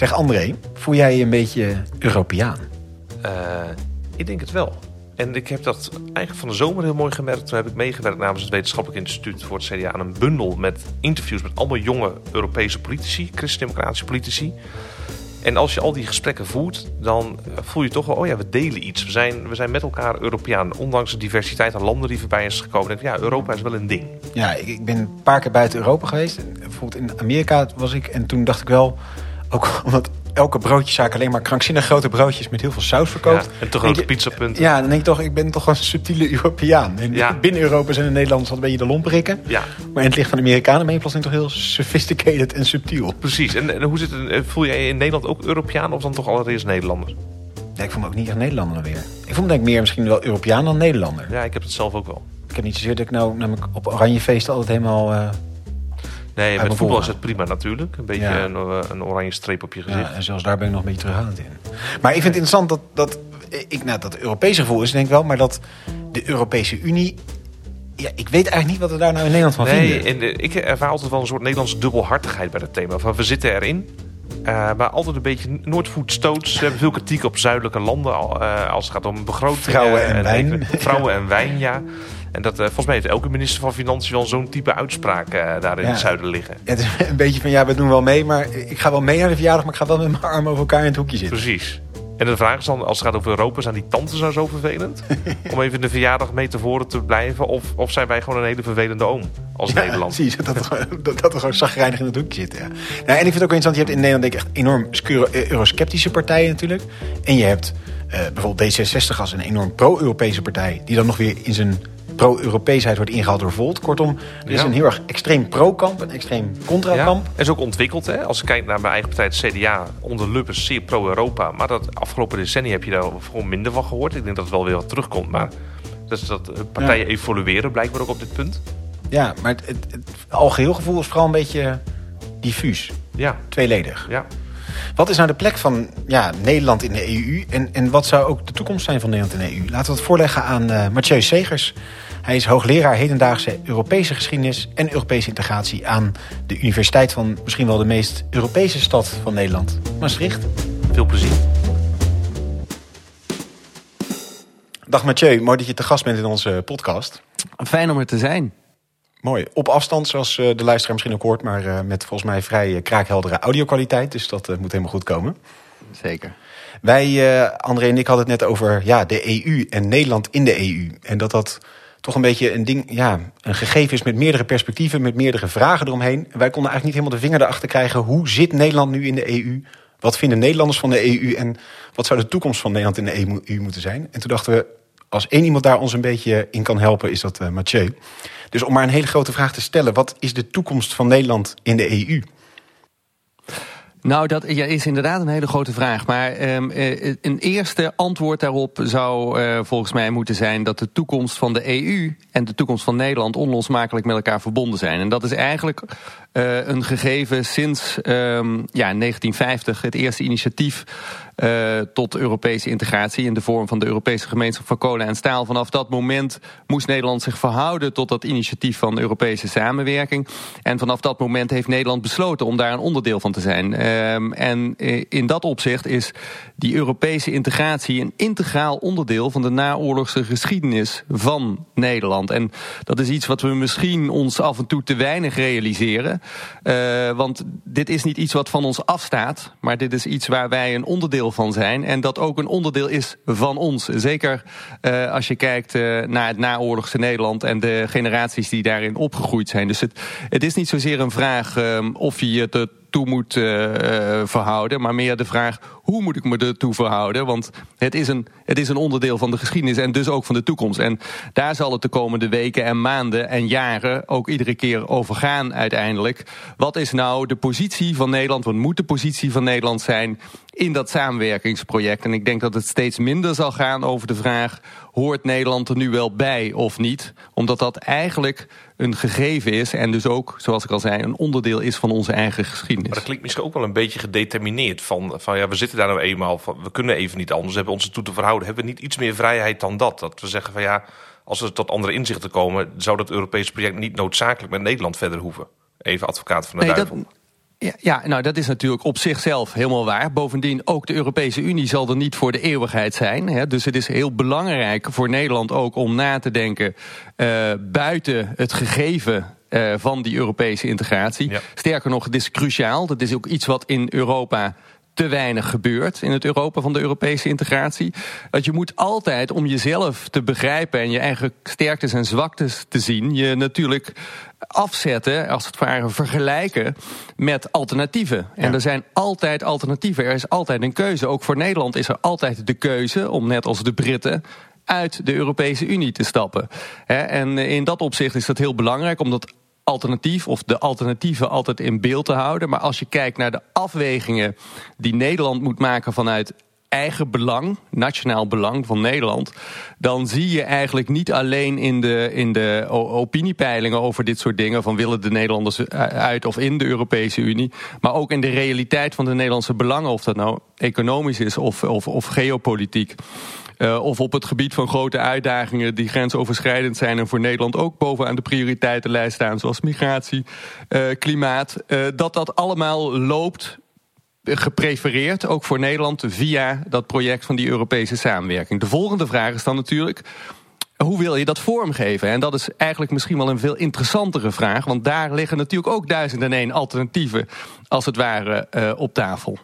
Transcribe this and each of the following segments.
Zeg André, voel jij je een beetje Europeaan? Uh, ik denk het wel. En ik heb dat eigenlijk van de zomer heel mooi gemerkt. Toen heb ik meegewerkt namens het Wetenschappelijk Instituut voor het CDA aan een bundel met interviews met allemaal jonge Europese politici, christendemocratische politici. En als je al die gesprekken voert, dan voel je toch wel, oh ja, we delen iets. We zijn, we zijn met elkaar Europeaan. Ondanks de diversiteit aan landen die voorbij is gekomen. Denk ik, ja, Europa is wel een ding. Ja, ik, ik ben een paar keer buiten Europa geweest. Bijvoorbeeld in Amerika was ik. En toen dacht ik wel, ook omdat elke broodjeszaak alleen maar krankzinnig grote broodjes met heel veel saus verkoopt. Ja, en toch grote pizzapunten. Ja, dan denk ik toch, ik ben toch een subtiele Europeaan. En Binnen Europa zijn de Nederlanders wat een beetje de lomperikken. Ja. Maar in het licht van de Amerikanen ben je toch heel sophisticated en subtiel. Precies. En, en hoe zit het, voel jij in Nederland ook Europeaan of dan toch allereerst Nederlander? Ja, ik voel me ook niet echt Nederlander weer. Ik voel me denk ik meer misschien wel Europeaan dan Nederlander. Ja, ik heb het zelf ook wel. Ik heb niet zozeer dat ik nou namelijk op oranje feesten altijd helemaal... Uh, Nee, met voetbal is het prima natuurlijk. Een beetje een, eh, een, oranje streep op je gezicht. Ja, en zelfs daar ben ik nog een beetje terughoudend in. Maar ik vind het interessant dat, dat ik, nou, dat Europese gevoel is, denk ik wel, maar dat de Europese Unie ja, ik weet eigenlijk niet wat we daar nou in Nederland van nee, vinden. Nee, ik ervaar altijd wel een soort Nederlandse dubbelhartigheid bij dat thema. Van we zitten erin, uh, maar altijd een beetje Noordvoetstoots. We hebben veel kritiek op zuidelijke landen uh, als het gaat om begroting. Vrouwen en, en wijn. Vrouwen en wijn, ja. En dat, uh, volgens mij heeft elke minister van Financiën wel zo'n type uitspraak uh, daar in het zuiden liggen. het is een beetje van ja, we doen wel mee, maar ik ga wel mee naar de verjaardag, maar ik ga wel met mijn armen over elkaar in het hoekje zitten. Precies. En de vraag is dan, als het gaat over Europa, zijn die tantes nou zo vervelend? om even de verjaardag mee voren te blijven? Of, of zijn wij gewoon een hele vervelende oom als ja, Nederland? Je, dat, dat, dat, er gewoon zagrijnig in het hoekje zit. Ja. Nou, en ik vind het ook interessant, je hebt in Nederland denk ik echt enorm eh, eurosceptische partijen natuurlijk. En je hebt uh, bijvoorbeeld D66 als een enorm pro-Europese partij... die dan nog weer in zijn pro-Europeesheid wordt ingehaald door Volt. Kortom, er is een heel erg extreem pro-kamp, een extreem contra-kamp. Ja, is ook ontwikkeld. Hè? Als ik kijk naar mijn eigen partij, het CDA, onder Lubbers zeer pro-Europa. Maar dat afgelopen decennia heb je daar gewoon minder van gehoord. Ik denk dat het wel weer wat terugkomt. Maar dus dat partijen evolueren blijkbaar ook op dit punt. Ja, maar het, het, het algeheel gevoel is vooral een beetje diffuus. Ja. Tweeledig. Ja. Wat is nou de plek van ja, Nederland in de EU? En, en wat zou ook de toekomst zijn van Nederland in de EU? Laten we het voorleggen aan uh, Mathieu Segers. Hij is hoogleraar hedendaagse Europese geschiedenis en Europese integratie aan de Universiteit van misschien wel de meest Europese stad van Nederland, Maastricht. Veel plezier. Dag Mathieu, mooi dat je te gast bent in onze podcast. Fijn om er te zijn. Mooi. Op afstand, zoals eh, de luisteraar misschien ook hoort, maar eh, met volgens mij vrij kraakheldere audio-kwaliteit. Dus dat moet helemaal goed komen. Zeker. Wij, André en ik, hadden het net over ja, de EU en Nederland in de EU. En dat dat toch een beetje een ding, ja, een gegeven is met meerdere perspectieven, met meerdere vragen eromheen. Wij konden eigenlijk niet helemaal de vinger erachter krijgen. Hoe zit Nederland nu in de EU? Wat vinden Nederlanders van de EU? En wat zou de toekomst van Nederland in de EU moeten zijn? En toen dachten we, als één iemand daar ons een beetje in kan helpen, is dat uh, Mathieu. Dus om maar een hele grote vraag te stellen: wat is de toekomst van Nederland in de EU? Nou, dat is inderdaad een hele grote vraag. Maar um, een eerste antwoord daarop zou uh, volgens mij moeten zijn dat de toekomst van de EU en de toekomst van Nederland onlosmakelijk met elkaar verbonden zijn. En dat is eigenlijk uh, een gegeven sinds um, ja, 1950, het eerste initiatief uh, tot Europese integratie in de vorm van de Europese gemeenschap van kolen en staal. Vanaf dat moment moest Nederland zich verhouden tot dat initiatief van Europese samenwerking. En vanaf dat moment heeft Nederland besloten om daar een onderdeel van te zijn. Um, en in dat opzicht is die Europese integratie een integraal onderdeel van de naoorlogse geschiedenis van Nederland. En dat is iets wat we misschien ons af en toe te weinig realiseren. Uh, want dit is niet iets wat van ons afstaat, maar dit is iets waar wij een onderdeel van zijn. En dat ook een onderdeel is van ons. Zeker uh, als je kijkt uh, naar het naoorlogse Nederland en de generaties die daarin opgegroeid zijn. Dus het, het is niet zozeer een vraag um, of je het toe moet verhouden. Maar meer de vraag, hoe moet ik me ertoe verhouden? Want het is, een, het is een onderdeel van de geschiedenis en dus ook van de toekomst. En daar zal het de komende weken en maanden en jaren ook iedere keer over gaan uiteindelijk. Wat is nou de positie van Nederland? Wat moet de positie van Nederland zijn in dat samenwerkingsproject? En ik denk dat het steeds minder zal gaan over de vraag... hoort Nederland er nu wel bij of niet? Omdat dat eigenlijk een gegeven is en dus ook, zoals ik al zei, een onderdeel is van onze eigen geschiedenis. Maar dat klinkt misschien ook wel een beetje gedetermineerd. Van, van ja, we zitten daar nou eenmaal, van, we kunnen even niet anders, we hebben onze toe te verhouden. Hebben we niet iets meer vrijheid dan dat? Dat we zeggen van ja, als er tot andere inzichten komen, zou dat Europese project niet noodzakelijk met Nederland verder hoeven. Even advocaat van de nee, duivel. Dat... Ja, ja, nou dat is natuurlijk op zichzelf helemaal waar. Bovendien, ook de Europese Unie zal er niet voor de eeuwigheid zijn. Hè. Dus het is heel belangrijk voor Nederland ook om na te denken uh, buiten het gegeven uh, van die Europese integratie. Ja. Sterker nog, het is cruciaal. Dat is ook iets wat in Europa te weinig gebeurt in het Europa van de Europese integratie. Dat je moet altijd, om jezelf te begrijpen en je eigen sterktes en zwaktes te zien, je natuurlijk afzetten, als het ware vergelijken met alternatieven. En er zijn altijd alternatieven. Er is altijd een keuze. Ook voor Nederland is er altijd de keuze om, net als de Britten, uit de Europese Unie te stappen. En in dat opzicht is dat heel belangrijk, omdat alternatief of de alternatieven altijd in beeld te houden. Maar als je kijkt naar de afwegingen die Nederland moet maken vanuit eigen belang, nationaal belang van Nederland, dan zie je eigenlijk niet alleen in de, in de opiniepeilingen over dit soort dingen, van willen de Nederlanders uit of in de Europese Unie, maar ook in de realiteit van de Nederlandse belangen, of dat nou economisch is of, of, of geopolitiek. Uh, of op het gebied van grote uitdagingen die grensoverschrijdend zijn en voor Nederland ook bovenaan de prioriteitenlijst staan, zoals migratie, uh, klimaat, uh, dat dat allemaal loopt geprefereerd, ook voor Nederland, via dat project van die Europese samenwerking. De volgende vraag is dan natuurlijk. Hoe wil je dat vormgeven? En dat is eigenlijk misschien wel een veel interessantere vraag, want daar liggen natuurlijk ook duizend en één alternatieven, als het ware, op tafel.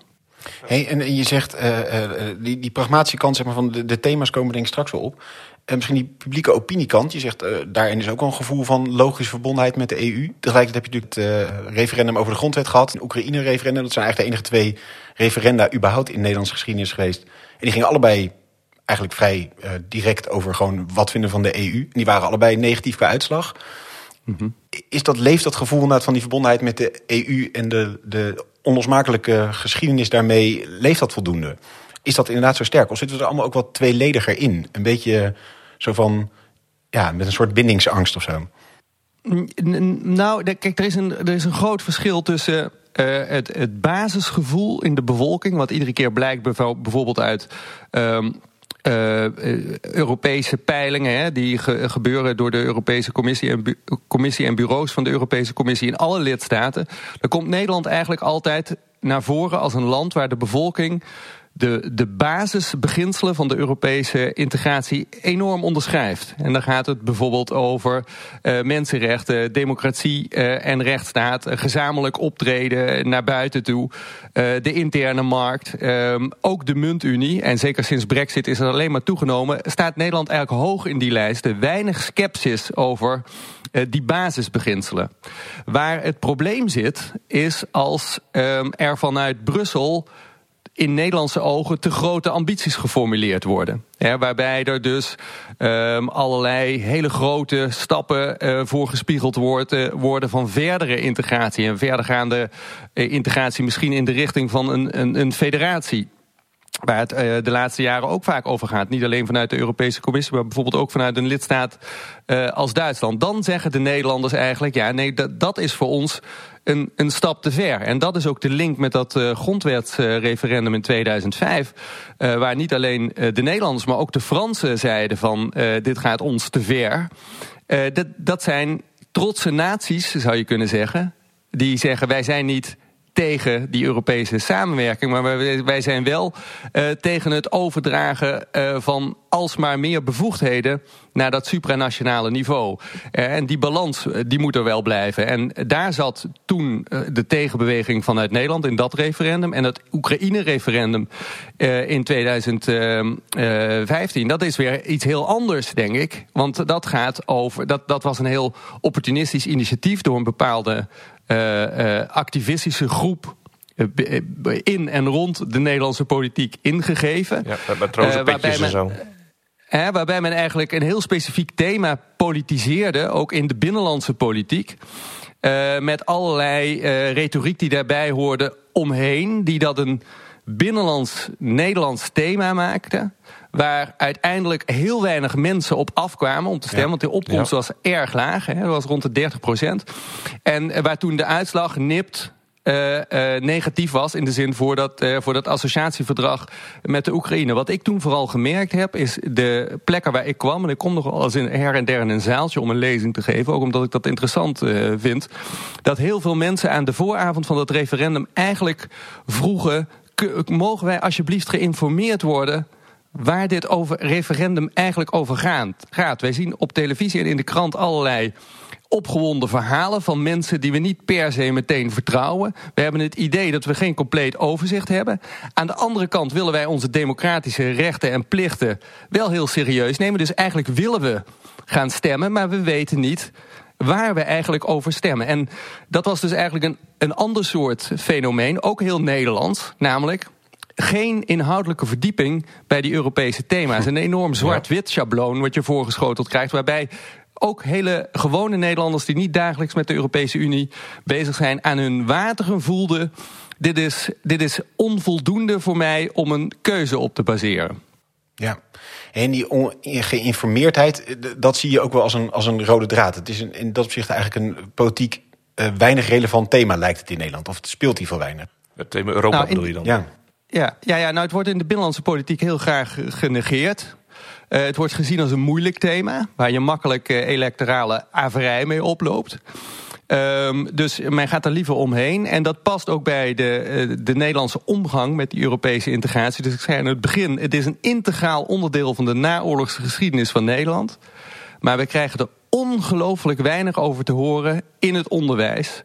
Hey, en je zegt, uh, uh, die, die pragmatische kant zeg maar, van de, de thema's komen denk ik straks wel op. En misschien die publieke opiniekant. Je zegt, uh, daarin is ook wel een gevoel van logische verbondenheid met de EU. Tegelijkertijd heb je natuurlijk het referendum over de grondwet gehad. Een Oekraïne-referendum. Dat zijn eigenlijk de enige twee referenda überhaupt in Nederlandse geschiedenis geweest. En die gingen allebei eigenlijk vrij direct over gewoon wat vinden van de EU. En die waren allebei negatief qua uitslag. Mm -hmm. Is dat, leeft dat gevoel van die verbondenheid met de EU en de, de onlosmakelijke geschiedenis daarmee, leeft dat voldoende? Is dat inderdaad zo sterk? Of zitten we er allemaal ook wat tweelediger in? Een beetje zo van, ja, met een soort bindingsangst of zo? Nou, kijk, er is een, er is een groot verschil tussen uh, het, het basisgevoel in de bevolking, wat iedere keer blijkt bijvoorbeeld uit. Uh, Europese peilingen hè, die ge gebeuren door de Europese Commissie en, Commissie en bureaus van de Europese Commissie in alle lidstaten. Dan komt Nederland eigenlijk altijd naar voren als een land waar de bevolking de, de basisbeginselen van de Europese integratie enorm onderschrijft. En dan gaat het bijvoorbeeld over uh, mensenrechten, democratie uh, en rechtsstaat, gezamenlijk optreden naar buiten toe, de interne markt, ook de muntunie. En zeker sinds Brexit is het alleen maar toegenomen. Staat Nederland eigenlijk hoog in die lijsten. Weinig sceptisch over die basisbeginselen. Waar het probleem zit, is als er vanuit Brussel in Nederlandse ogen te grote ambities geformuleerd worden. waarbij er dus um, allerlei hele grote stappen uh, voorgespiegeld worden, worden van verdere integratie. En verdergaande uh, integratie misschien in de richting van een, een, een federatie. Waar het uh, de laatste jaren ook vaak over gaat. Niet alleen vanuit de Europese Commissie, maar bijvoorbeeld ook vanuit een lidstaat uh, als Duitsland. Dan zeggen de Nederlanders eigenlijk: ja, nee, dat, is voor ons een, een stap te ver. En dat is ook de link met dat uh, grondwetsreferendum in 2005. Uh, waar niet alleen de Nederlanders, maar ook de Fransen zeiden van dit gaat ons te ver. dat, dat zijn trotse naties, zou je kunnen zeggen. Die zeggen wij zijn niet tegen die Europese samenwerking. Maar wij, wij zijn wel uh, tegen het overdragen uh, van alsmaar meer bevoegdheden naar dat supranationale niveau. Uh, en die balans die moet er wel blijven. En daar zat toen de tegenbeweging vanuit Nederland in dat referendum. En het Oekraïne-referendum in 2015. Dat is weer iets heel anders, denk ik. Want dat gaat over. Dat, dat was een heel opportunistisch initiatief door een bepaalde activistische groep in en rond de Nederlandse politiek ingegeven. Ja, met roze petjes en zo. Hè, waarbij men eigenlijk een heel specifiek thema politiseerde, ook in de binnenlandse politiek. Uh, met allerlei uh, retoriek die daarbij hoorde omheen, die dat een binnenlands Nederlands thema maakte. Waar uiteindelijk heel weinig mensen op afkwamen om te stemmen. Want de opkomst was erg laag. Hè, dat was rond de 30 procent. En waar toen de uitslag nipt uh, negatief was in de zin voor dat, uh, voor dat associatieverdrag met de Oekraïne. Wat ik toen vooral gemerkt heb, is de plekken waar ik kwam, en ik kom nog wel eens in her en der in een zaaltje om een lezing te geven, ook omdat ik dat interessant vind, dat heel veel mensen aan de vooravond van dat referendum eigenlijk vroegen: mogen wij alsjeblieft geïnformeerd worden waar dit over referendum eigenlijk over gaat. Wij zien op televisie en in de krant allerlei opgewonden verhalen van mensen die we niet per se meteen vertrouwen. We hebben het idee dat we geen compleet overzicht hebben. Aan de andere kant willen wij onze democratische rechten en plichten wel heel serieus nemen. Dus eigenlijk willen we gaan stemmen, maar we weten niet waar we eigenlijk over stemmen. En dat was dus eigenlijk een, een ander soort fenomeen, ook heel Nederlands, namelijk geen inhoudelijke verdieping bij die Europese thema's. Een enorm zwart-wit schabloon wat je voorgeschoteld krijgt, waarbij ook hele gewone Nederlanders die niet dagelijks met de Europese Unie bezig zijn, aan hun wateren voelden. Dit is, dit is onvoldoende voor mij om een keuze op te baseren. Ja, en die geïnformeerdheid, eh, dat zie je ook wel als een, als een rode draad. Het is in dat opzicht eigenlijk een politiek uh, weinig relevant thema, lijkt het in Nederland. Of het speelt hier veel weinig. Het thema Europa nou, bedoel je dan? Ja. Ja, ja, ja, nou het wordt in de binnenlandse politiek heel graag genegeerd. Uh, het wordt gezien als een moeilijk thema, waar je makkelijk uh, electorale averij mee oploopt. Um, dus men gaat er liever omheen. En dat past ook bij de, uh, de Nederlandse omgang met die Europese integratie. Dus ik zei aan het begin, het is een integraal onderdeel van de naoorlogse geschiedenis van Nederland. Maar we krijgen er ongelooflijk weinig over te horen in het onderwijs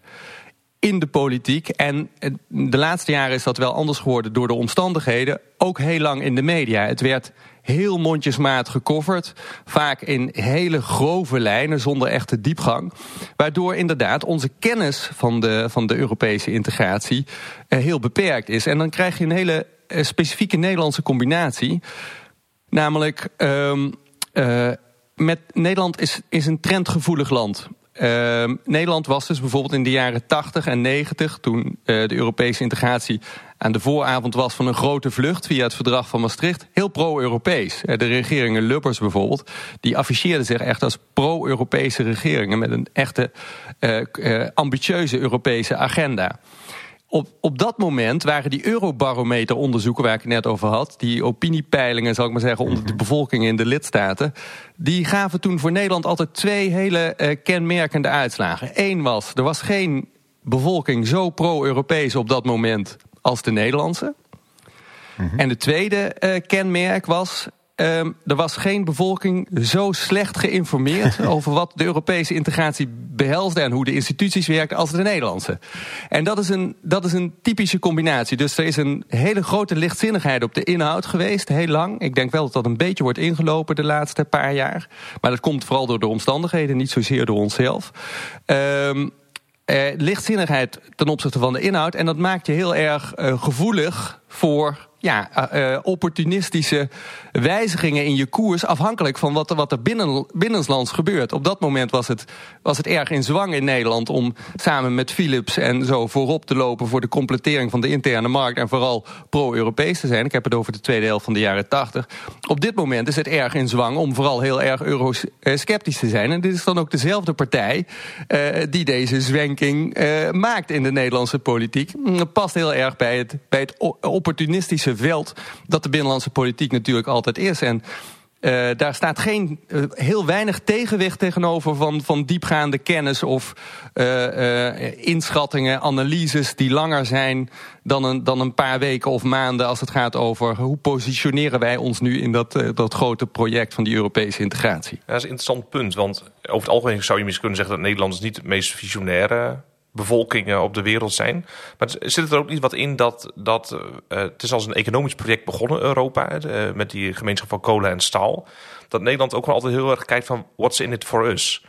in de politiek. En de laatste jaren is dat wel anders geworden door de omstandigheden. Ook heel lang in de media. Het werd heel mondjesmaat gecoverd. Vaak in hele grove lijnen zonder echte diepgang. Waardoor inderdaad onze kennis van de, van de Europese integratie eh, heel beperkt is. En dan krijg je een hele eh, specifieke Nederlandse combinatie. Namelijk, uh, met Nederland is, is een trendgevoelig land. Uh, Nederland was dus bijvoorbeeld in de jaren 80 en 90, toen uh, de Europese integratie aan de vooravond was van een grote vlucht via het verdrag van Maastricht, heel pro-Europees. Uh, de regeringen Lubbers bijvoorbeeld, die afficheerden zich echt als pro-Europese regeringen met een echte uh, ambitieuze Europese agenda op, op dat moment waren die Eurobarometer-onderzoeken waar ik het net over had, die opiniepeilingen, zal ik maar zeggen, onder de mhm. bevolking in de lidstaten, die gaven toen voor Nederland altijd twee hele uh, kenmerkende uitslagen. Eén was, er was geen bevolking zo pro-Europees op dat moment als de Nederlandse. Mhm. En de tweede uh, kenmerk was, Um, er was geen bevolking zo slecht geïnformeerd over wat de Europese integratie behelsde en hoe de instituties werken als de Nederlandse. En dat is, een, dat is een typische combinatie. Dus er is een hele grote lichtzinnigheid op de inhoud geweest, heel lang. Ik denk wel dat dat een beetje wordt ingelopen de laatste paar jaar. Maar dat komt vooral door de omstandigheden, niet zozeer door onszelf. Um, eh, lichtzinnigheid ten opzichte van de inhoud. En dat maakt je heel erg uh, gevoelig voor ja, uh, opportunistische wijzigingen in je koers... afhankelijk van wat wat er binnen, binnenlands gebeurt. Op dat moment was het, was het erg in zwang in Nederland... om samen met Philips en zo voorop te lopen... voor de completering van de interne markt... en vooral pro-Europees te zijn. Ik heb het over de tweede helft van de jaren 80. Op dit moment is het erg in zwang om vooral heel erg eurosceptisch te zijn. En dit is dan ook dezelfde partij uh, die deze zwenking maakt in de Nederlandse politiek. Dat past heel erg bij het, bij het opportunistische veld dat de binnenlandse politiek natuurlijk altijd is. En uh, daar staat geen, uh, heel weinig tegenwicht tegenover van, van diepgaande kennis of uh, inschattingen, analyses die langer zijn dan een, dan een paar weken of maanden als het gaat over hoe positioneren wij ons nu in dat, dat grote project van die Europese integratie. dat is een interessant punt, want over het algemeen zou je misschien kunnen zeggen dat Nederland is niet het meest visionaire bevolkingen op de wereld zijn. Maar zit er ook niet wat in dat, dat uh, het is als een economisch project begonnen, Europa, uh, met die gemeenschap van kolen en staal. Dat Nederland ook wel altijd heel erg kijkt van what's in it for us.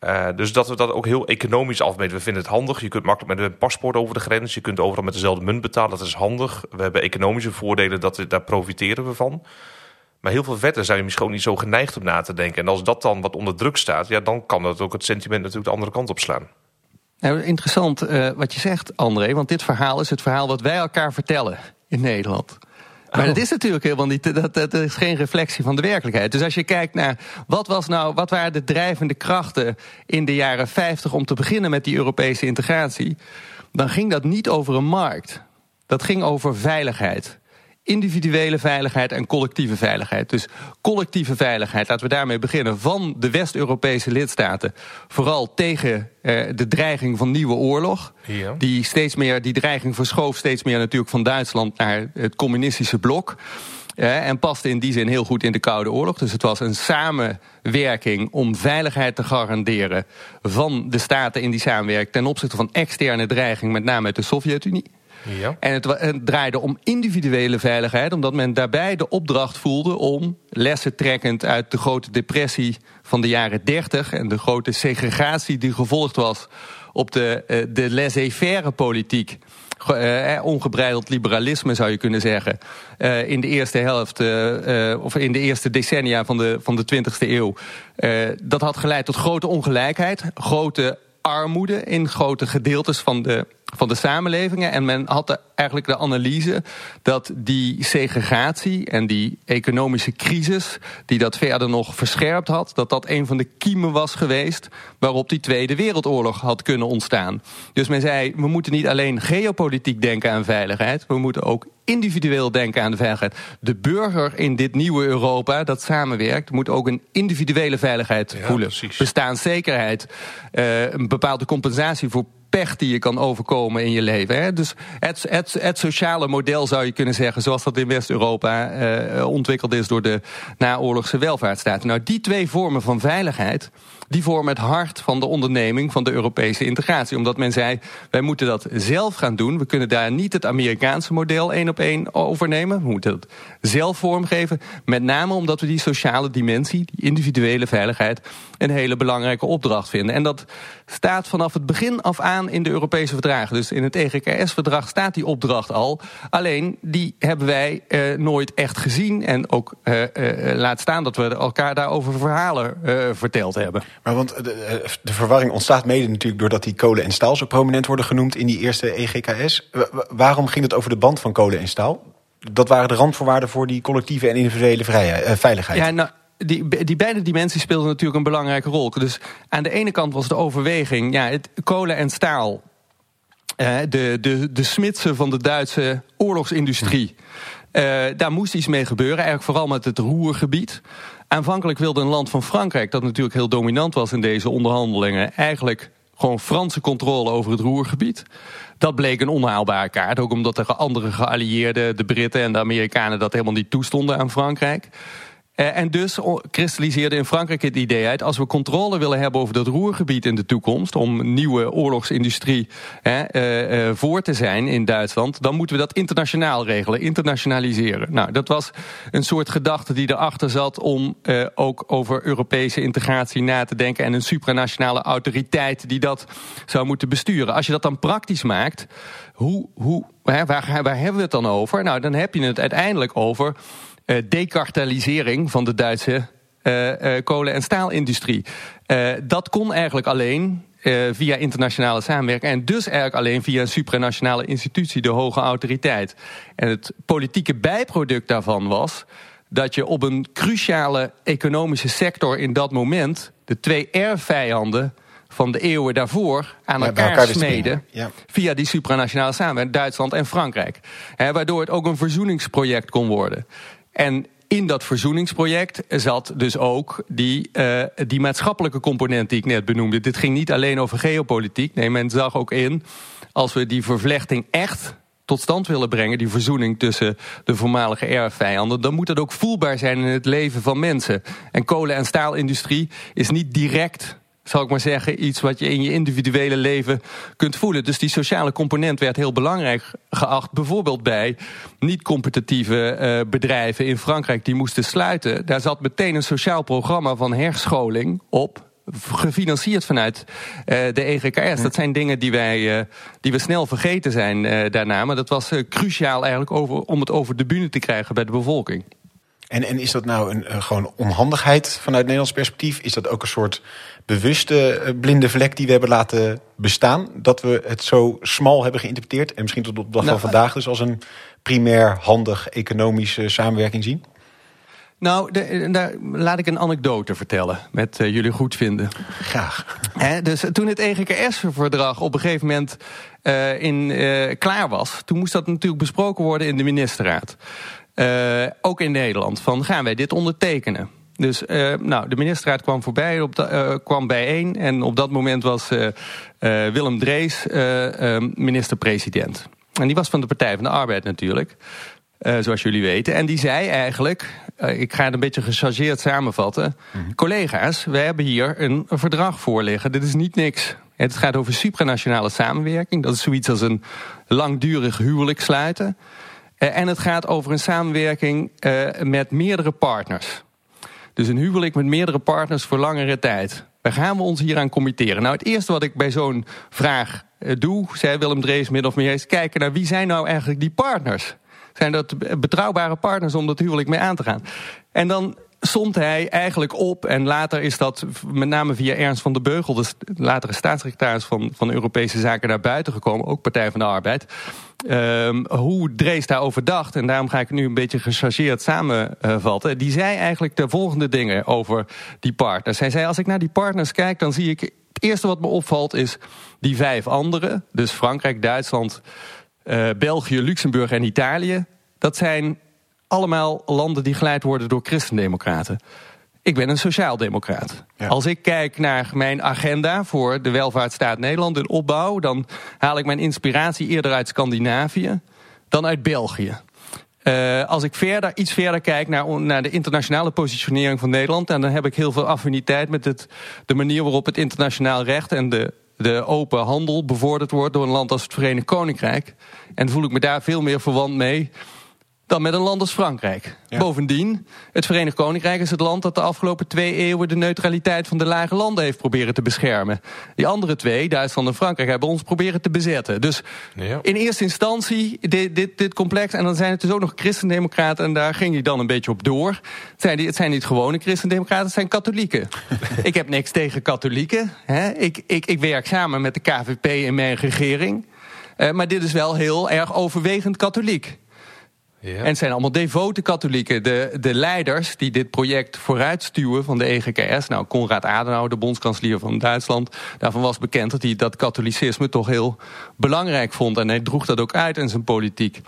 Uh, dus dat we dat ook heel economisch afmeten. We vinden het handig. Je kunt makkelijk met een paspoort over de grens. Je kunt overal met dezelfde munt betalen. Dat is handig. We hebben economische voordelen. Dat we, daar profiteren we van. Maar heel veel vetten zijn je misschien niet zo geneigd om na te denken. En als dat dan wat onder druk staat, ja, dan kan dat ook het sentiment natuurlijk de andere kant op slaan. Nou, interessant uh, wat je zegt, André, want dit verhaal is het verhaal wat wij elkaar vertellen in Nederland. Maar oh. dat is natuurlijk helemaal niet, dat, dat is geen reflectie van de werkelijkheid. Dus als je kijkt naar wat, was nou, wat waren de drijvende krachten in de jaren 50 om te beginnen met die Europese integratie, dan ging dat niet over een markt. Dat ging over veiligheid individuele veiligheid en collectieve veiligheid. Dus collectieve veiligheid, laten we daarmee beginnen, van de West-Europese lidstaten. Vooral tegen eh, de dreiging van nieuwe oorlog. Ja. Die, steeds meer, die dreiging verschoof steeds meer natuurlijk van Duitsland naar het communistische blok. Eh, en paste in die zin heel goed in de Koude Oorlog. Dus het was een samenwerking om veiligheid te garanderen van de staten in die samenwerking ten opzichte van externe dreiging, met name uit de Sovjet-Unie. Ja. En het, draaide om individuele veiligheid, omdat men daarbij de opdracht voelde om, lessen trekkend uit de grote depressie van de jaren 30 en de grote segregatie die gevolgd was op de, eh, de laissez-faire politiek. Uh, ongebreideld liberalisme zou je kunnen zeggen. In de eerste helft, of in de eerste decennia van de, van de 20e eeuw. dat had geleid tot grote ongelijkheid, grote armoede in grote gedeeltes van de van de samenlevingen. En men had eigenlijk de analyse dat die segregatie en die economische crisis, die dat verder nog verscherpt had, dat dat een van de kiemen was geweest waarop die Tweede Wereldoorlog had kunnen ontstaan. Dus men zei, we moeten niet alleen geopolitiek denken aan veiligheid, we moeten ook individueel denken aan de veiligheid. De burger in dit nieuwe Europa dat samenwerkt, moet ook een individuele veiligheid voelen. Bestaanszekerheid, uh, een bepaalde compensatie voor pech die je kan overkomen in je leven. Hè? Dus het, het, het, sociale model zou je kunnen zeggen, zoals dat in West-Europa uh, ontwikkeld is door de naoorlogse welvaartsstaten. Nou, die twee vormen van veiligheid, die vormen het hart van de onderneming van de Europese integratie. Omdat men zei, wij moeten dat zelf gaan doen. We kunnen daar niet het Amerikaanse model één op één overnemen. We moeten het zelf vormgeven. Met name omdat we die sociale dimensie, die individuele veiligheid, een hele belangrijke opdracht vinden. En dat staat vanaf het begin af aan in de Europese verdragen. Dus in het EGKS-verdrag staat die opdracht al. Alleen die hebben wij eh, nooit echt gezien. En ook eh, eh, laat staan dat we elkaar daarover verhalen eh, verteld hebben. Maar want de, de, verwarring ontstaat mede natuurlijk doordat die kolen en staal zo prominent worden genoemd in die eerste EGKS. waarom ging het over de band van kolen en staal? Dat waren de randvoorwaarden voor die collectieve en individuele vrijheid, eh, veiligheid. Ja, nou, die, die beide dimensies speelden natuurlijk een belangrijke rol. Dus aan de ene kant was de overweging, ja, het, kolen en staal. Eh, de, de, de smidsen van de Duitse oorlogsindustrie. Uh, daar moest iets mee gebeuren, eigenlijk vooral met het roergebied. Aanvankelijk wilde een land van Frankrijk, dat natuurlijk heel dominant was in deze onderhandelingen, eigenlijk gewoon Franse controle over het roergebied. Dat bleek een onhaalbare kaart, ook omdat er andere geallieerden, de Britten en de Amerikanen, dat helemaal niet toestonden aan Frankrijk. Eh, en dus kristalliseerde in Frankrijk het idee uit... als we controle willen hebben over dat roergebied in de toekomst... om nieuwe oorlogsindustrie uh, uh, voor te zijn in Duitsland... dan moeten we dat internationaal regelen, internationaliseren. Nou, dat was een soort gedachte die erachter zat... om ook over Europese integratie na te denken... en een supranationale autoriteit die dat zou moeten besturen. Als je dat dan praktisch maakt, hoe, hoe, waar, waar hebben we het dan over? Nou, dan heb je het uiteindelijk over dekartalisering van de Duitse uh, kolen- en staalindustrie. dat kon eigenlijk alleen via internationale samenwerking. En dus eigenlijk alleen via een supranationale institutie, de hoge autoriteit. En het politieke bijproduct daarvan was dat je op een cruciale economische sector in dat moment de twee erfvijanden van de eeuwen daarvoor aan elkaar, smeden. Via die supranationale samenwerking, Duitsland en Frankrijk. waardoor het ook een verzoeningsproject kon worden. En in dat verzoeningsproject zat dus ook die, uh, die maatschappelijke component die ik net benoemde. Dit ging niet alleen over geopolitiek. Nee, men zag ook in, als we die vervlechting echt tot stand willen brengen, die verzoening tussen de voormalige erfvijanden, dan moet dat ook voelbaar zijn in het leven van mensen. En kolen- en staalindustrie is niet direct zal ik maar zeggen, iets wat je in je individuele leven kunt voelen. Dus die sociale component werd heel belangrijk geacht. Bijvoorbeeld bij niet-competitieve uh, bedrijven in Frankrijk die moesten sluiten. Daar zat meteen een sociaal programma van herscholing op gefinancierd vanuit uh, de EGKS. Dat zijn dingen die wij uh, die we snel vergeten zijn daarna. Maar dat was cruciaal eigenlijk over, om het over de bühne te krijgen bij de bevolking. En, en is dat nou een, gewoon onhandigheid vanuit Nederlands perspectief? Is dat ook een soort bewuste eh, blinde vlek die we hebben laten bestaan? Dat we het zo smal hebben geïnterpreteerd en misschien tot op de dag van nou, vandaag dus als een primair handig economische samenwerking zien? Nou, daar laat ik een anekdote vertellen met uh, jullie goed vinden. Graag. dus toen het EGKS-verdrag op een gegeven moment in, klaar was, toen moest dat natuurlijk besproken worden in de ministerraad. ook in Nederland, van gaan wij dit ondertekenen? Dus nou, de ministerraad kwam voorbij, op de, kwam bijeen. En op dat moment was Willem Drees minister-president. En die was van de Partij van de Arbeid natuurlijk. Zoals jullie weten. En die zei eigenlijk, ik ga het een beetje gechargeerd samenvatten. Mhm. Collega's, we hebben hier een, verdrag voor liggen. Dit is niet niks. Het gaat over supranationale samenwerking. Dat is zoiets als een langdurig huwelijk sluiten. En het gaat over een samenwerking met meerdere partners. Dus een huwelijk met meerdere partners voor langere tijd. Waar gaan we ons hier aan committeren? Nou, het eerste wat ik bij zo'n vraag doe, zei Willem Drees of meer, is kijken naar wie zijn nou eigenlijk die partners zijn dat betrouwbare partners om dat huwelijk mee aan te gaan. En dan stond hij eigenlijk op, en later is dat met name via Ernst van der Beugel, de latere staatssecretaris van, van Europese Zaken, naar buiten gekomen, ook Partij van de Arbeid. Um, hoe Drees daarover dacht, en daarom ga ik nu een beetje gechargeerd samenvatten. Die zei eigenlijk de volgende dingen over die partners. Hij zei: Als ik naar die partners kijk, dan zie ik. Het eerste wat me opvalt is die vijf anderen. Dus Frankrijk, Duitsland, uh, België, Luxemburg en Italië. Dat zijn allemaal landen die geleid worden door christendemocraten. Ik ben een sociaaldemocraat. Ja. Als ik kijk naar mijn agenda voor de welvaartsstaat Nederland, een opbouw, dan haal ik mijn inspiratie eerder uit Scandinavië dan uit België. Uh, als ik verder, iets verder kijk naar, naar de internationale positionering van Nederland, en dan heb ik heel veel affiniteit met het, de manier waarop het internationaal recht en de de open handel bevorderd wordt door een land als het Verenigd Koninkrijk. En voel ik me daar veel meer verwant mee dan met een land als Frankrijk. Bovendien, het Verenigd Koninkrijk is het land dat de afgelopen twee eeuwen de neutraliteit van de lage landen heeft proberen te beschermen. Die andere twee, Duitsland en Frankrijk, hebben ons proberen te bezetten. Dus in eerste instantie dit, dit, dit, complex, en dan zijn het dus ook nog christendemocraten, en daar ging hij dan een beetje op door. Het zijn, het zijn niet gewone christendemocraten, het zijn katholieken. ik heb niks tegen katholieken. Hè. Ik, ik, ik werk samen met de KVP in mijn regering. Uh, maar dit is wel heel erg overwegend katholiek. En het zijn allemaal devote katholieken. De, de leiders die dit project vooruitstuwen van de EGKS... nou, Konrad Adenauer, de bondskanselier van Duitsland... daarvan was bekend dat hij dat katholicisme toch heel belangrijk vond. En hij droeg dat ook uit in zijn politiek.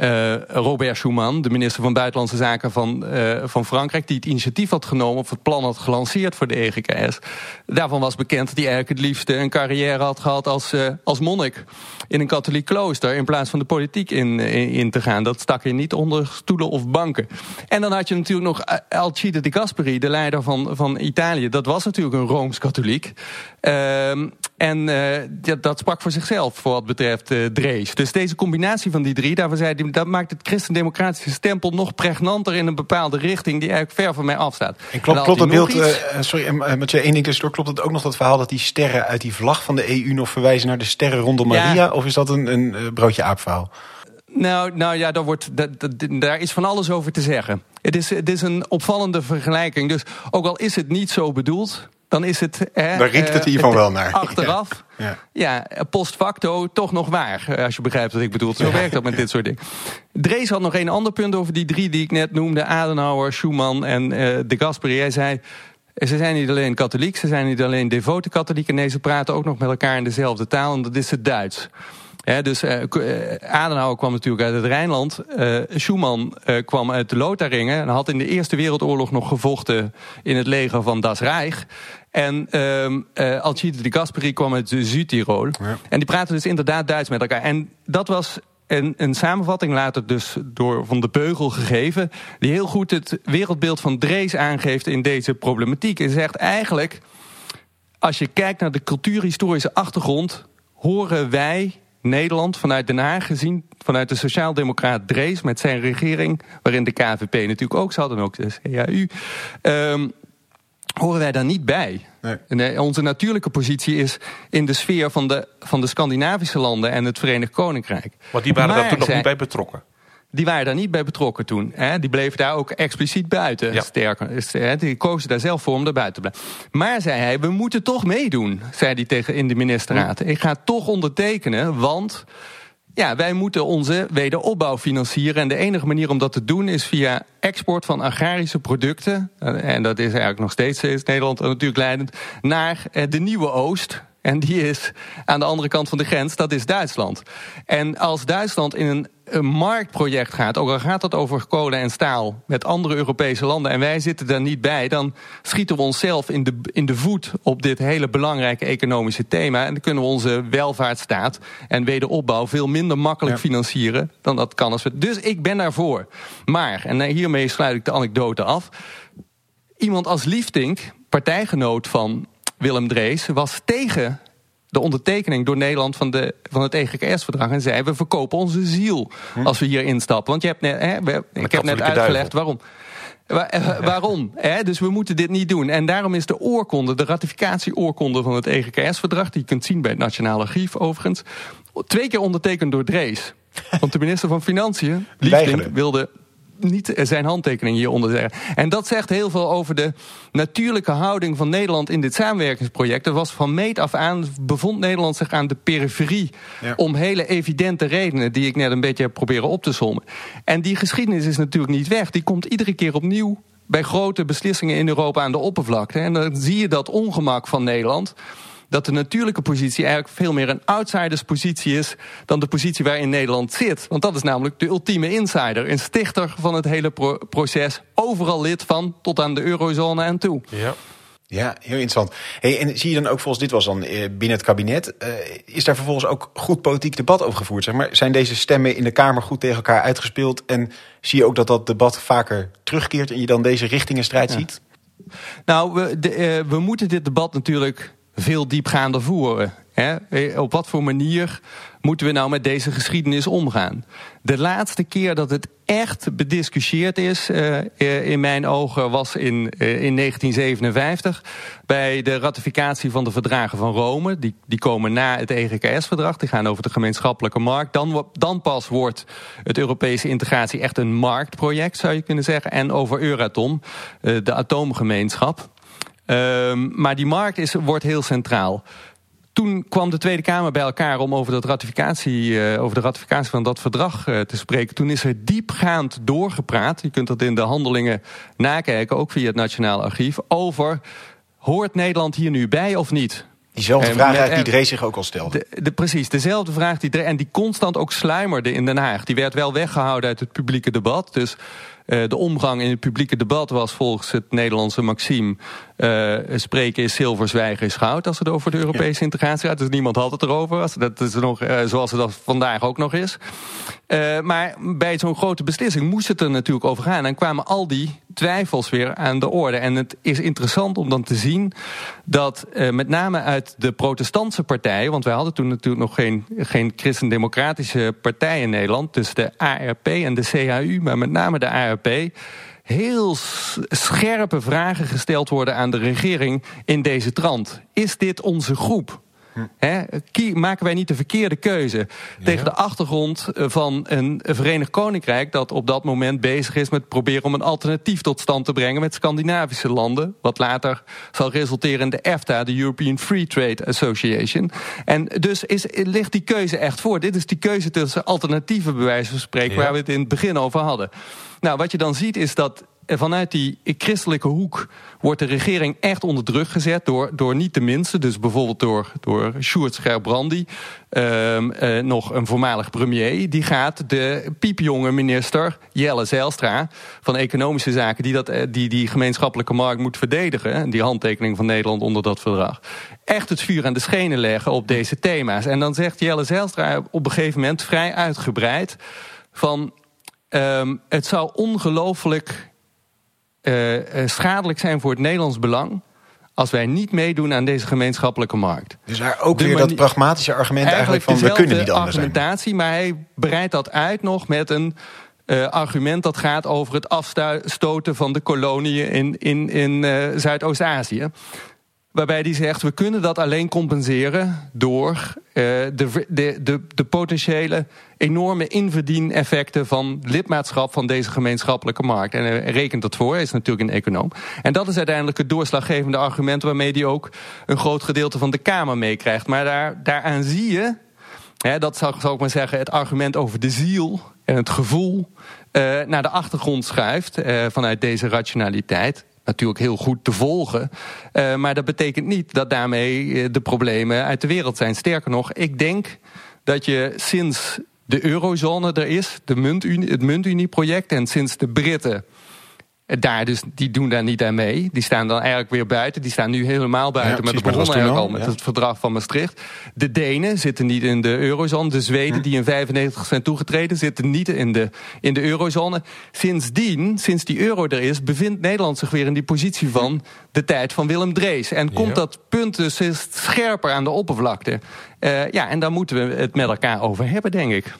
Uh, Robert Schuman, de minister van Buitenlandse Zaken van, uh, van Frankrijk... die het initiatief had genomen of het plan had gelanceerd voor de EGKS... daarvan was bekend dat hij eigenlijk het liefste een carrière had gehad als, uh, als monnik... in een katholiek klooster in plaats van de politiek in, in, in, te gaan. Dat stak je niet onder stoelen of banken. En dan had je natuurlijk nog Alcide de Gasperi, de leider van, van Italië. Dat was natuurlijk een Rooms-katholiek. Ehm, en dat, dat, sprak voor zichzelf voor wat betreft Drees. Dus deze combinatie van die drie, daarvan zei hij dat maakt het christendemocratische stempel nog pregnanter in een bepaalde richting die eigenlijk ver van mij afstaat. En klopt, klopt het beeld, uh, sorry, met je één ding tussendoor, klopt het ook nog dat verhaal dat die sterren uit die vlag van de EU nog verwijzen naar de sterren rondom Maria? Of is dat een, een broodje aapverhaal? Nou, nou ja, daar, wordt, dat, dat, daar is van alles over te zeggen. Het is, het is een opvallende vergelijking. Dus ook al is het niet zo bedoeld, dan is het... Hè, Daar riekt het hiervan wel naar. Achteraf, ja. ja. post facto toch nog waar. Eh, als je begrijpt wat ik bedoel. Zo werkt dat met dit soort dingen. Drees had nog een ander punt over die drie die ik net noemde. Adenauer, Schumann en uh, de Gasperi. Hij zei... Ze zijn niet alleen katholiek, ze zijn niet alleen devote katholieken. Nee, ze praten ook nog met elkaar in dezelfde taal. En dat is het Duits dus uh, Adenauer kwam natuurlijk uit het Rijnland. Uh, Schumann uh, kwam uit de Lotharingen. En had in de Eerste Wereldoorlog nog gevochten in het leger van Das Reich. En uh, Alcide de Gasperi kwam uit Zuid-Tirol. Ja. En die praten dus inderdaad Duits met elkaar. En dat was een, een, samenvatting later dus door Van de Beugel gegeven... die heel goed het wereldbeeld van Drees aangeeft in deze problematiek. En zegt eigenlijk, als je kijkt naar de cultuurhistorische achtergrond... horen wij Nederland vanuit Den Haag gezien, vanuit de Sociaaldemocraat Drees met zijn regering, waarin de KVP natuurlijk ook zat en ook de CAU, um, horen wij daar niet bij. Nee. onze natuurlijke positie is in de sfeer van de, van de Scandinavische landen en het Verenigd Koninkrijk. Want die waren daar toen nog niet bij betrokken. Die waren daar niet bij betrokken toen. Hè? Die bleven daar ook expliciet buiten. Ja. Sterker, die kozen daar zelf voor om daar buiten te blijven. Maar zei hij, we moeten toch meedoen, zei hij tegen in de ministerraad. Ik ga toch ondertekenen, want ja, wij moeten onze wederopbouw financieren. En de enige manier om dat te doen is via export van agrarische producten. En dat is eigenlijk nog steeds Nederland natuurlijk leidend. Naar eh, de nieuwe Oost. En die is aan de andere kant van de grens, dat is Duitsland. En als Duitsland in een, een, marktproject gaat, ook al gaat het over kolen en staal met andere Europese landen en wij zitten daar niet bij, dan schieten we onszelf in de, in de voet op dit hele belangrijke economische thema. En dan kunnen we onze welvaartsstaat en wederopbouw veel minder makkelijk financieren dan dat kan als we. Dus ik ben daarvoor. Maar, en hiermee sluit ik de anekdote af. Iemand als Liefdink, partijgenoot van Willem Drees, was tegen de ondertekening door Nederland van, de, van het EGKS-verdrag. En zei, we verkopen onze ziel hm. als we hier instappen. Want je hebt net, hè, ik heb net uitgelegd waarom. Eh, waarom? Hè? Dus we moeten dit niet doen. En daarom is de oorkonde, de ratificatie-oorkonde van het EGKS-verdrag... die je kunt zien bij het Nationaal Archief overigens... twee keer ondertekend door Drees. Want de minister van Financiën, Liefdink, wilde niet zijn handtekening hieronder zeggen. En dat zegt heel veel over de natuurlijke houding van Nederland in dit samenwerkingsproject. Er was van meet af aan, bevond Nederland zich aan de periferie. Om hele evidente redenen die ik net een beetje heb proberen op te sommen. En die geschiedenis is natuurlijk niet weg. Die komt iedere keer opnieuw bij grote beslissingen in Europa aan de oppervlakte. En dan zie je dat ongemak van Nederland dat de natuurlijke positie eigenlijk veel meer een outsiderspositie is dan de positie waarin Nederland zit. Want dat is namelijk de ultieme insider, een stichter van het hele proces, overal lid van tot aan de eurozone en toe. Ja. Ja, heel interessant. Hey, en zie je dan ook volgens dit was dan eh, binnen het kabinet, uh, is daar vervolgens ook goed politiek debat over gevoerd? Zeg maar? Zijn deze stemmen in de Kamer goed tegen elkaar uitgespeeld? En zie je ook dat dat debat vaker terugkeert en je dan deze richtingenstrijd ja. ziet? Nou, we, de, uh, we moeten dit debat natuurlijk veel diepgaander voeren. Eh, op wat voor manier moeten we nou met deze geschiedenis omgaan? De laatste keer dat het echt bediscussieerd is, uh, in mijn ogen, was in, in 1957 bij de ratificatie van de verdragen van Rome. Die, die komen na het EGKS-verdrag, die gaan over de gemeenschappelijke markt. Dan, dan pas wordt het Europese integratie echt een marktproject, zou je kunnen zeggen. En over Euratom, de atoomgemeenschap. Um, maar die markt is, wordt heel centraal. Toen kwam de Tweede Kamer bij elkaar om over, dat ratificatie, uh, over de ratificatie van dat verdrag uh, te spreken. Toen is er diepgaand doorgepraat. Je kunt dat in de handelingen nakijken, ook via het Nationaal Archief. Over hoort Nederland hier nu bij of niet? Diezelfde vraag met, die Drees zich ook al stelde. De, de, precies, dezelfde vraag die en die constant ook sluimerde in Den Haag. Die werd wel weggehouden uit het publieke debat. Dus uh, de omgang in het publieke debat was volgens het Nederlandse maxime... Uh, spreken is zilver, zwijgen is goud als het over de Europese integratie gaat. Dus niemand had het erover, dat is nog, uh, zoals het dat vandaag ook nog is. Uh, maar bij zo'n grote beslissing moest het er natuurlijk over gaan. En kwamen al die twijfels weer aan de orde. En het is interessant om dan te zien dat met name uit de protestantse partijen... want wij hadden toen natuurlijk nog geen, geen christendemocratische partij in Nederland... dus de ARP en de CHU, maar met name de ARP heel scherpe vragen gesteld worden aan de regering in deze trant. Is dit onze groep? Hm. maken wij niet de verkeerde keuze tegen de achtergrond van een Verenigd Koninkrijk dat op dat moment bezig is met proberen om een alternatief tot stand te brengen met Scandinavische landen, wat later zal resulteren in de EFTA, de European Free Trade Association. En dus is, ligt die keuze echt voor. Dit is die keuze tussen alternatieven, bij wijze van spreken, waar we het in het begin over hadden. Nou, wat je dan ziet is dat vanuit die christelijke hoek wordt de regering echt onder druk gezet door, door niet de minste, dus bijvoorbeeld door, door Sjoerd um, uh, nog een voormalig premier, die gaat de piepjonge minister Jelle Zijlstra van Economische Zaken, die dat, eh, die, die gemeenschappelijke markt moet verdedigen, die handtekening van Nederland onder dat verdrag, echt het vuur aan de schenen leggen op deze thema's. En dan zegt Jelle Zijlstra op een gegeven moment vrij uitgebreid van um, het zou ongelooflijk uh, schadelijk zijn voor het Nederlands belang als wij niet meedoen aan deze gemeenschappelijke markt. Dus daar ook weer dat pragmatische argument eigenlijk, van we kunnen niet anders argumentatie, zijn. maar hij breidt dat uit nog met een uh, argument dat gaat over het afstoten van de koloniën in, in, in uh, Zuidoost-Azië. Waarbij hij zegt, we kunnen dat alleen compenseren door uh, de, de, de, de potentiële enorme inverdieneffecten van lidmaatschap van deze gemeenschappelijke markt. En hij rekent dat voor, hij is natuurlijk een econoom. En dat is uiteindelijk het doorslaggevende argument waarmee hij ook een groot gedeelte van de Kamer meekrijgt. Maar daar, daaraan zie je, hè, dat zou, ik maar zeggen, het argument over de ziel en het gevoel uh, naar de achtergrond schuift uh, vanuit deze rationaliteit. natuurlijk heel goed te volgen. Maar dat betekent niet dat daarmee de problemen uit de wereld zijn. Sterker nog, ik denk dat je sinds de eurozone er is, de muntunie, het muntunieproject, en sinds de Britten daar dus, die doen daar niet aan mee. Die staan dan eigenlijk weer buiten. Die staan nu helemaal buiten. Ja, maar dat begon eigenlijk al met het verdrag van Maastricht. De Denen zitten niet in de eurozone. De Zweden, hm. die in 95 zijn toegetreden, zitten niet in de, in de eurozone. Sindsdien, sinds die euro er is, bevindt Nederland zich weer in die positie van de tijd van Willem Drees. En komt dat punt dus scherper aan de oppervlakte. Uh, ja, en daar moeten we het met elkaar over hebben, denk ik.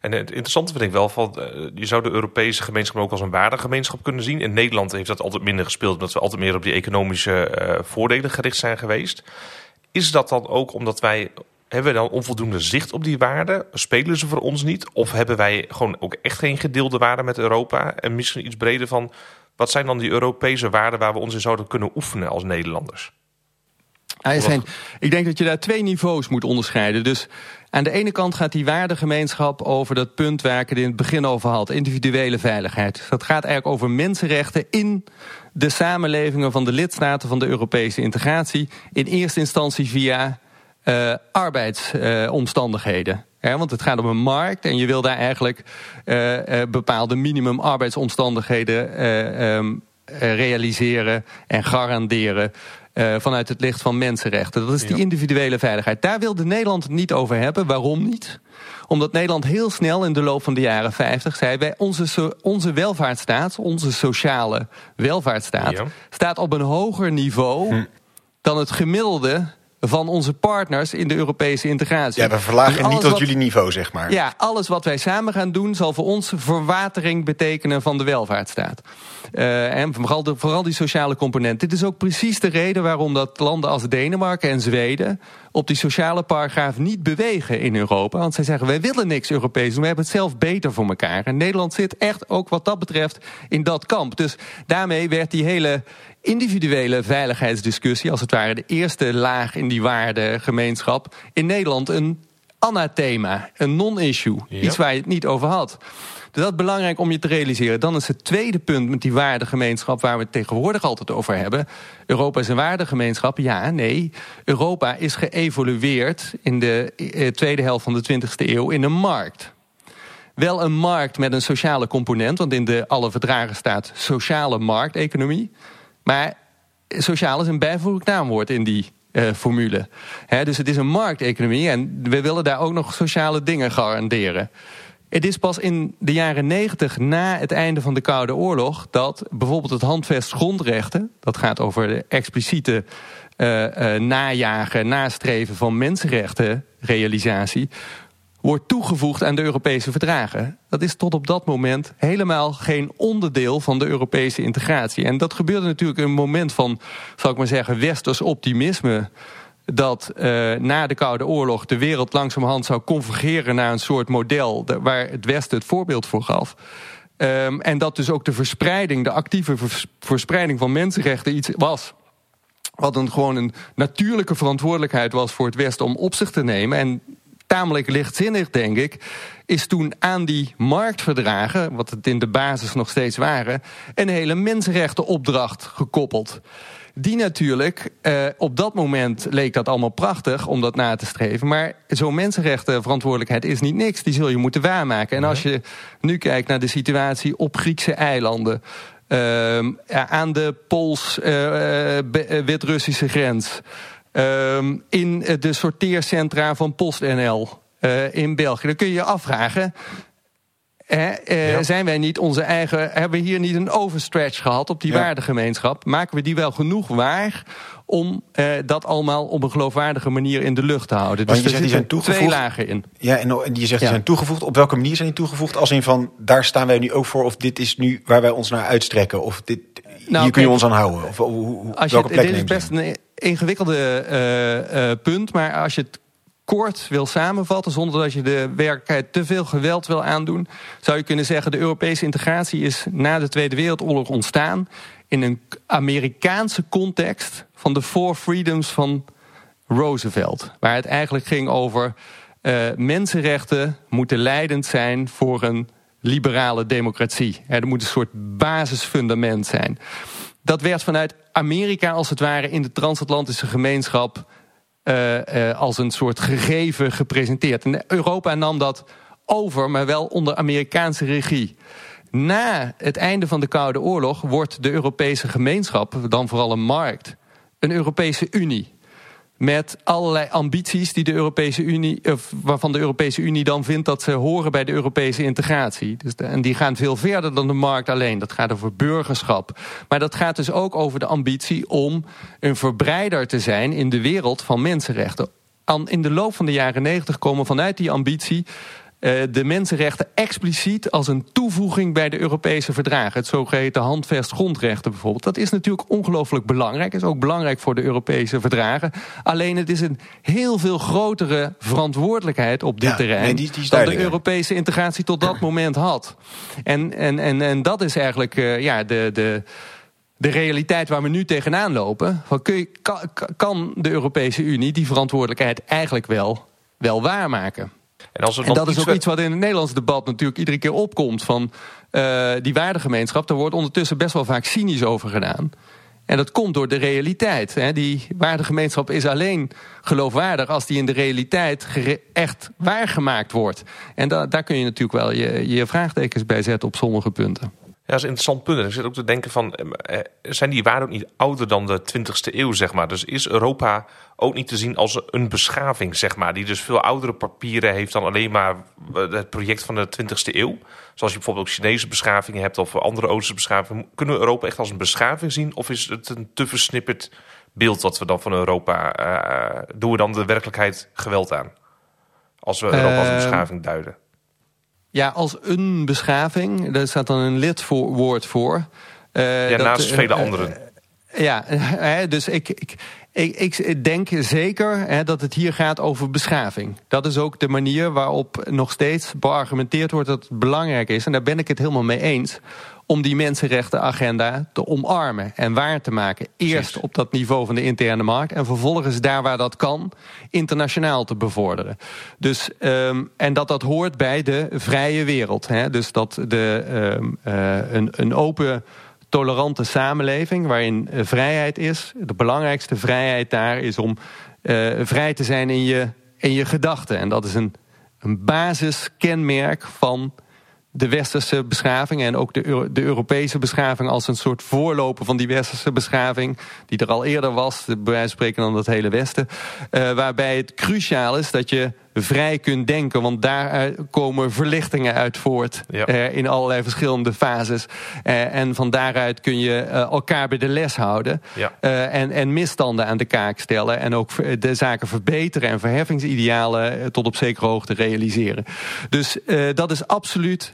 En het interessante vind ik wel, van, uh, je zou de Europese gemeenschap ook als een waardegemeenschap kunnen zien. In Nederland heeft dat altijd minder gespeeld, omdat we altijd meer op die economische uh, voordelen gericht zijn geweest. Is dat dan ook omdat wij hebben we dan onvoldoende zicht op die waarden? Spelen ze voor ons niet? Of hebben wij gewoon ook echt geen gedeelde waarden met Europa? En misschien iets breder van, wat zijn dan die Europese waarden waar we ons in zouden kunnen oefenen als Nederlanders? zijn, ik denk dat je daar twee niveaus moet onderscheiden. Dus aan de ene kant gaat die waardegemeenschap over dat punt waar ik het in het begin over had. Individuele veiligheid. Dat gaat eigenlijk over mensenrechten in de samenlevingen van de lidstaten van de Europese integratie. In eerste instantie via uh, arbeidsomstandigheden. Uh, want het gaat om een markt en je wil daar eigenlijk uh, bepaalde minimum arbeidsomstandigheden um, realiseren en garanderen. Vanuit het licht van mensenrechten. Dat is die individuele veiligheid. Daar wilde Nederland het niet over hebben. Waarom niet? Omdat Nederland heel snel in de loop van de jaren 50 zei... wij onze, onze welvaartsstaat, onze sociale welvaartsstaat... Ja. staat op een hoger niveau hm. dan het gemiddelde van onze partners in de Europese integratie. Ja, we verlagen dus niet tot jullie niveau, zeg maar. Ja, alles wat wij samen gaan doen... zal voor ons verwatering betekenen van de welvaartsstaat. Uh, en vooral, de, vooral die sociale component. Dit is ook precies de reden waarom dat landen als Denemarken en Zweden... op die sociale paragraaf niet bewegen in Europa. Want zij zeggen, wij willen niks Europees doen. We hebben het zelf beter voor elkaar. En Nederland zit echt ook wat dat betreft in dat kamp. Dus daarmee werd die hele individuele veiligheidsdiscussie... als het ware de eerste laag in die waardegemeenschap... in Nederland een anathema, een non-issue. Iets waar je het niet over had. Dus dat is belangrijk om je te realiseren. Dan is het tweede punt met die waardegemeenschap... waar we het tegenwoordig altijd over hebben. Europa is een waardegemeenschap. Ja, nee. Europa is geëvolueerd in de eh, tweede helft van de 20e eeuw in een markt wel een markt met een sociale component. Want in de alle verdragen staat sociale markteconomie. Maar sociaal is een bijvoeglijk naamwoord in die uh, formule. dus het is een markteconomie en we willen daar ook nog sociale dingen garanderen. Het is pas in de jaren negentig, na het einde van de Koude Oorlog... dat bijvoorbeeld het handvest grondrechten... dat gaat over de expliciete uh, najagen, nastreven van mensenrechtenrealisatie wordt toegevoegd aan de Europese verdragen. Dat is tot op dat moment helemaal geen onderdeel van de Europese integratie. En dat gebeurde natuurlijk in een moment van, zal ik maar zeggen, westers optimisme dat uh, na de Koude Oorlog de wereld langzamerhand zou convergeren naar een soort model waar het Westen het voorbeeld voor gaf. Um, en dat dus ook de verspreiding, de actieve verspreiding van mensenrechten iets was. Wat een, gewoon een natuurlijke verantwoordelijkheid was voor het Westen om op zich te nemen. En tamelijk lichtzinnig, denk ik, is toen aan die marktverdragen, wat het in de basis nog steeds waren, een hele mensenrechtenopdracht gekoppeld. Die natuurlijk, eh, op dat moment leek dat allemaal prachtig om dat na te streven. Maar zo'n mensenrechtenverantwoordelijkheid is niet niks. Die zul je moeten waarmaken. En als je nu kijkt naar de situatie op Griekse eilanden. Uh, aan de Pools-Wit-Russische uh, grens. Um, in de sorteercentra van PostNL uh, in België. Dan kun je je afvragen. uh, ja. Zijn wij niet onze eigen. Hebben we hier niet een overstretch gehad op die ja. waardegemeenschap? Maken we die wel genoeg waar om dat allemaal op een geloofwaardige manier in de lucht te houden? Dus er zitten twee lagen in. Ja, en je zegt die zijn toegevoegd. Op welke manier zijn die toegevoegd? Als in van daar staan wij nu ook voor, of dit is nu waar wij ons naar uitstrekken, of dit, nou, hier kun je ons aan houden. Of, hoe, als je, dit is best een ingewikkelde uh, uh, punt. Maar als je het kort wil samenvatten, zonder dat je de werkelijkheid te veel geweld wil aandoen, zou je kunnen zeggen: de Europese integratie is na de Tweede Wereldoorlog ontstaan in een Amerikaanse context van de Four Freedoms van Roosevelt. Waar het eigenlijk ging over uh, mensenrechten moeten leidend zijn voor een liberale democratie. Er moet een soort basisfundament zijn. Dat werd vanuit Amerika als het ware in de transatlantische gemeenschap uh, als een soort gegeven gepresenteerd. En Europa nam dat over, maar wel onder Amerikaanse regie. Na het einde van de Koude Oorlog wordt de Europese gemeenschap, dan vooral een markt, een Europese Unie met allerlei ambities die de Europese Unie, of waarvan de Europese Unie dan vindt dat ze horen bij de Europese integratie. Dus en die gaan veel verder dan de markt alleen. Dat gaat over burgerschap. Maar dat gaat dus ook over de ambitie om een verbreider te zijn in de wereld van mensenrechten. In de loop van de jaren negentig komen vanuit die ambitie uh, de mensenrechten expliciet als een toevoeging bij de Europese verdragen. Het zogeheten handvest grondrechten bijvoorbeeld. Dat is natuurlijk ongelooflijk belangrijk. Is ook belangrijk voor de Europese verdragen. Alleen het is een heel veel grotere verantwoordelijkheid op dit terrein... Nee, dan de Europese integratie tot dat moment had. En, en, en, en dat is eigenlijk uh, ja, de... de de realiteit waar we nu tegenaan lopen... Van kun je, kan, kan de Europese Unie die verantwoordelijkheid eigenlijk wel, wel waarmaken? En, als en dat is ook iets wat in het Nederlands debat natuurlijk iedere keer opkomt. Van uh, die waardegemeenschap, daar wordt ondertussen best wel vaak cynisch over gedaan. En dat komt door de realiteit. Hè. Die waardegemeenschap is alleen geloofwaardig als die in de realiteit echt waargemaakt wordt. En da daar kun je natuurlijk wel je, je vraagtekens bij zetten op sommige punten. Ja, dat is een interessant punt. En ik zit ook te denken van, eh, eh, zijn die waarden ook niet ouder dan de 20ste eeuw, zeg maar? Dus is Europa ook niet te zien als een beschaving, zeg maar, die dus veel oudere papieren heeft dan alleen maar eh, het project van de 20ste eeuw? Zoals je bijvoorbeeld ook Chinese beschavingen hebt of andere Oosterse beschavingen. Kunnen we Europa echt als een beschaving zien? Of is het een te versnipperd beeld wat we dan van Europa, uh, doen we dan de werkelijkheid geweld aan? Als we Europa als een beschaving duiden. Ja, als een beschaving. Daar staat dan een lidwoord voor. Uh, ja, dat, naast vele uh, anderen. ja, dus ik, ik, ik, ik denk zeker hè, dat het hier gaat over beschaving. Dat is ook de manier waarop nog steeds beargumenteerd wordt dat het belangrijk is. En daar ben ik het helemaal mee eens om die mensenrechtenagenda te omarmen en waar te maken. Eerst op dat niveau van de interne markt en vervolgens daar waar dat kan internationaal te bevorderen. Dus, um, en dat dat hoort bij de vrije wereld. Hè? Dus dat de, um, uh, een, een open tolerante samenleving waarin uh, vrijheid is. De belangrijkste vrijheid daar is om uh, vrij te zijn in je, in je gedachten. En dat is een, een basiskenmerk van de westerse beschaving en ook de, de Europese beschaving als een soort voorloper van die westerse beschaving, die er al eerder was, bij wijze van spreken dan het hele Westen, uh, waarbij het cruciaal is dat je vrij kunt denken. Want daar komen verlichtingen uit voort. Eh, in allerlei verschillende fases. Eh, en van daaruit kun je eh, elkaar bij de les houden. en, en misstanden aan de kaak stellen. En ook de zaken verbeteren en verheffingsidealen tot op zekere hoogte realiseren. Dus dat is absoluut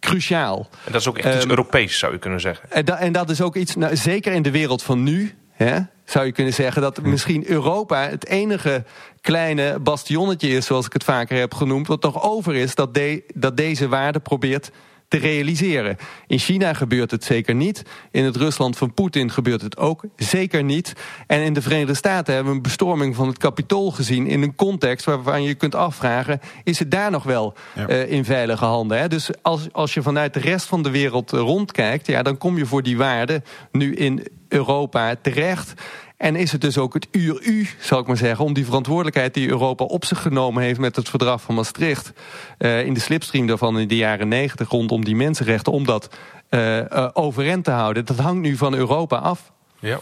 cruciaal. En dat is ook echt iets um, Europees, zou je kunnen zeggen. En, da en dat is ook iets, nou, zeker in de wereld van nu. Hè, zou je kunnen zeggen dat misschien Europa het enige kleine bastionnetje is, zoals ik het vaker heb genoemd, wat nog over is dat, de, dat deze waarde probeert te realiseren. In China gebeurt het zeker niet. In het Rusland van Poetin gebeurt het ook zeker niet. En in de Verenigde Staten hebben we een bestorming van het kapitool gezien... in een context waarvan je kunt afvragen... is het daar nog wel ja. uh, in veilige handen? Hè? Dus als, als je vanuit de rest van de wereld rondkijkt... Ja, dan kom je voor die waarden nu in Europa terecht... En is het dus ook het uur u, zal ik maar zeggen, om die verantwoordelijkheid die Europa op zich genomen heeft met het verdrag van Maastricht, uh, in de slipstream daarvan in de jaren negentig rondom die mensenrechten, om dat uh, uh, overeind te houden. Dat hangt nu van Europa af. Ja.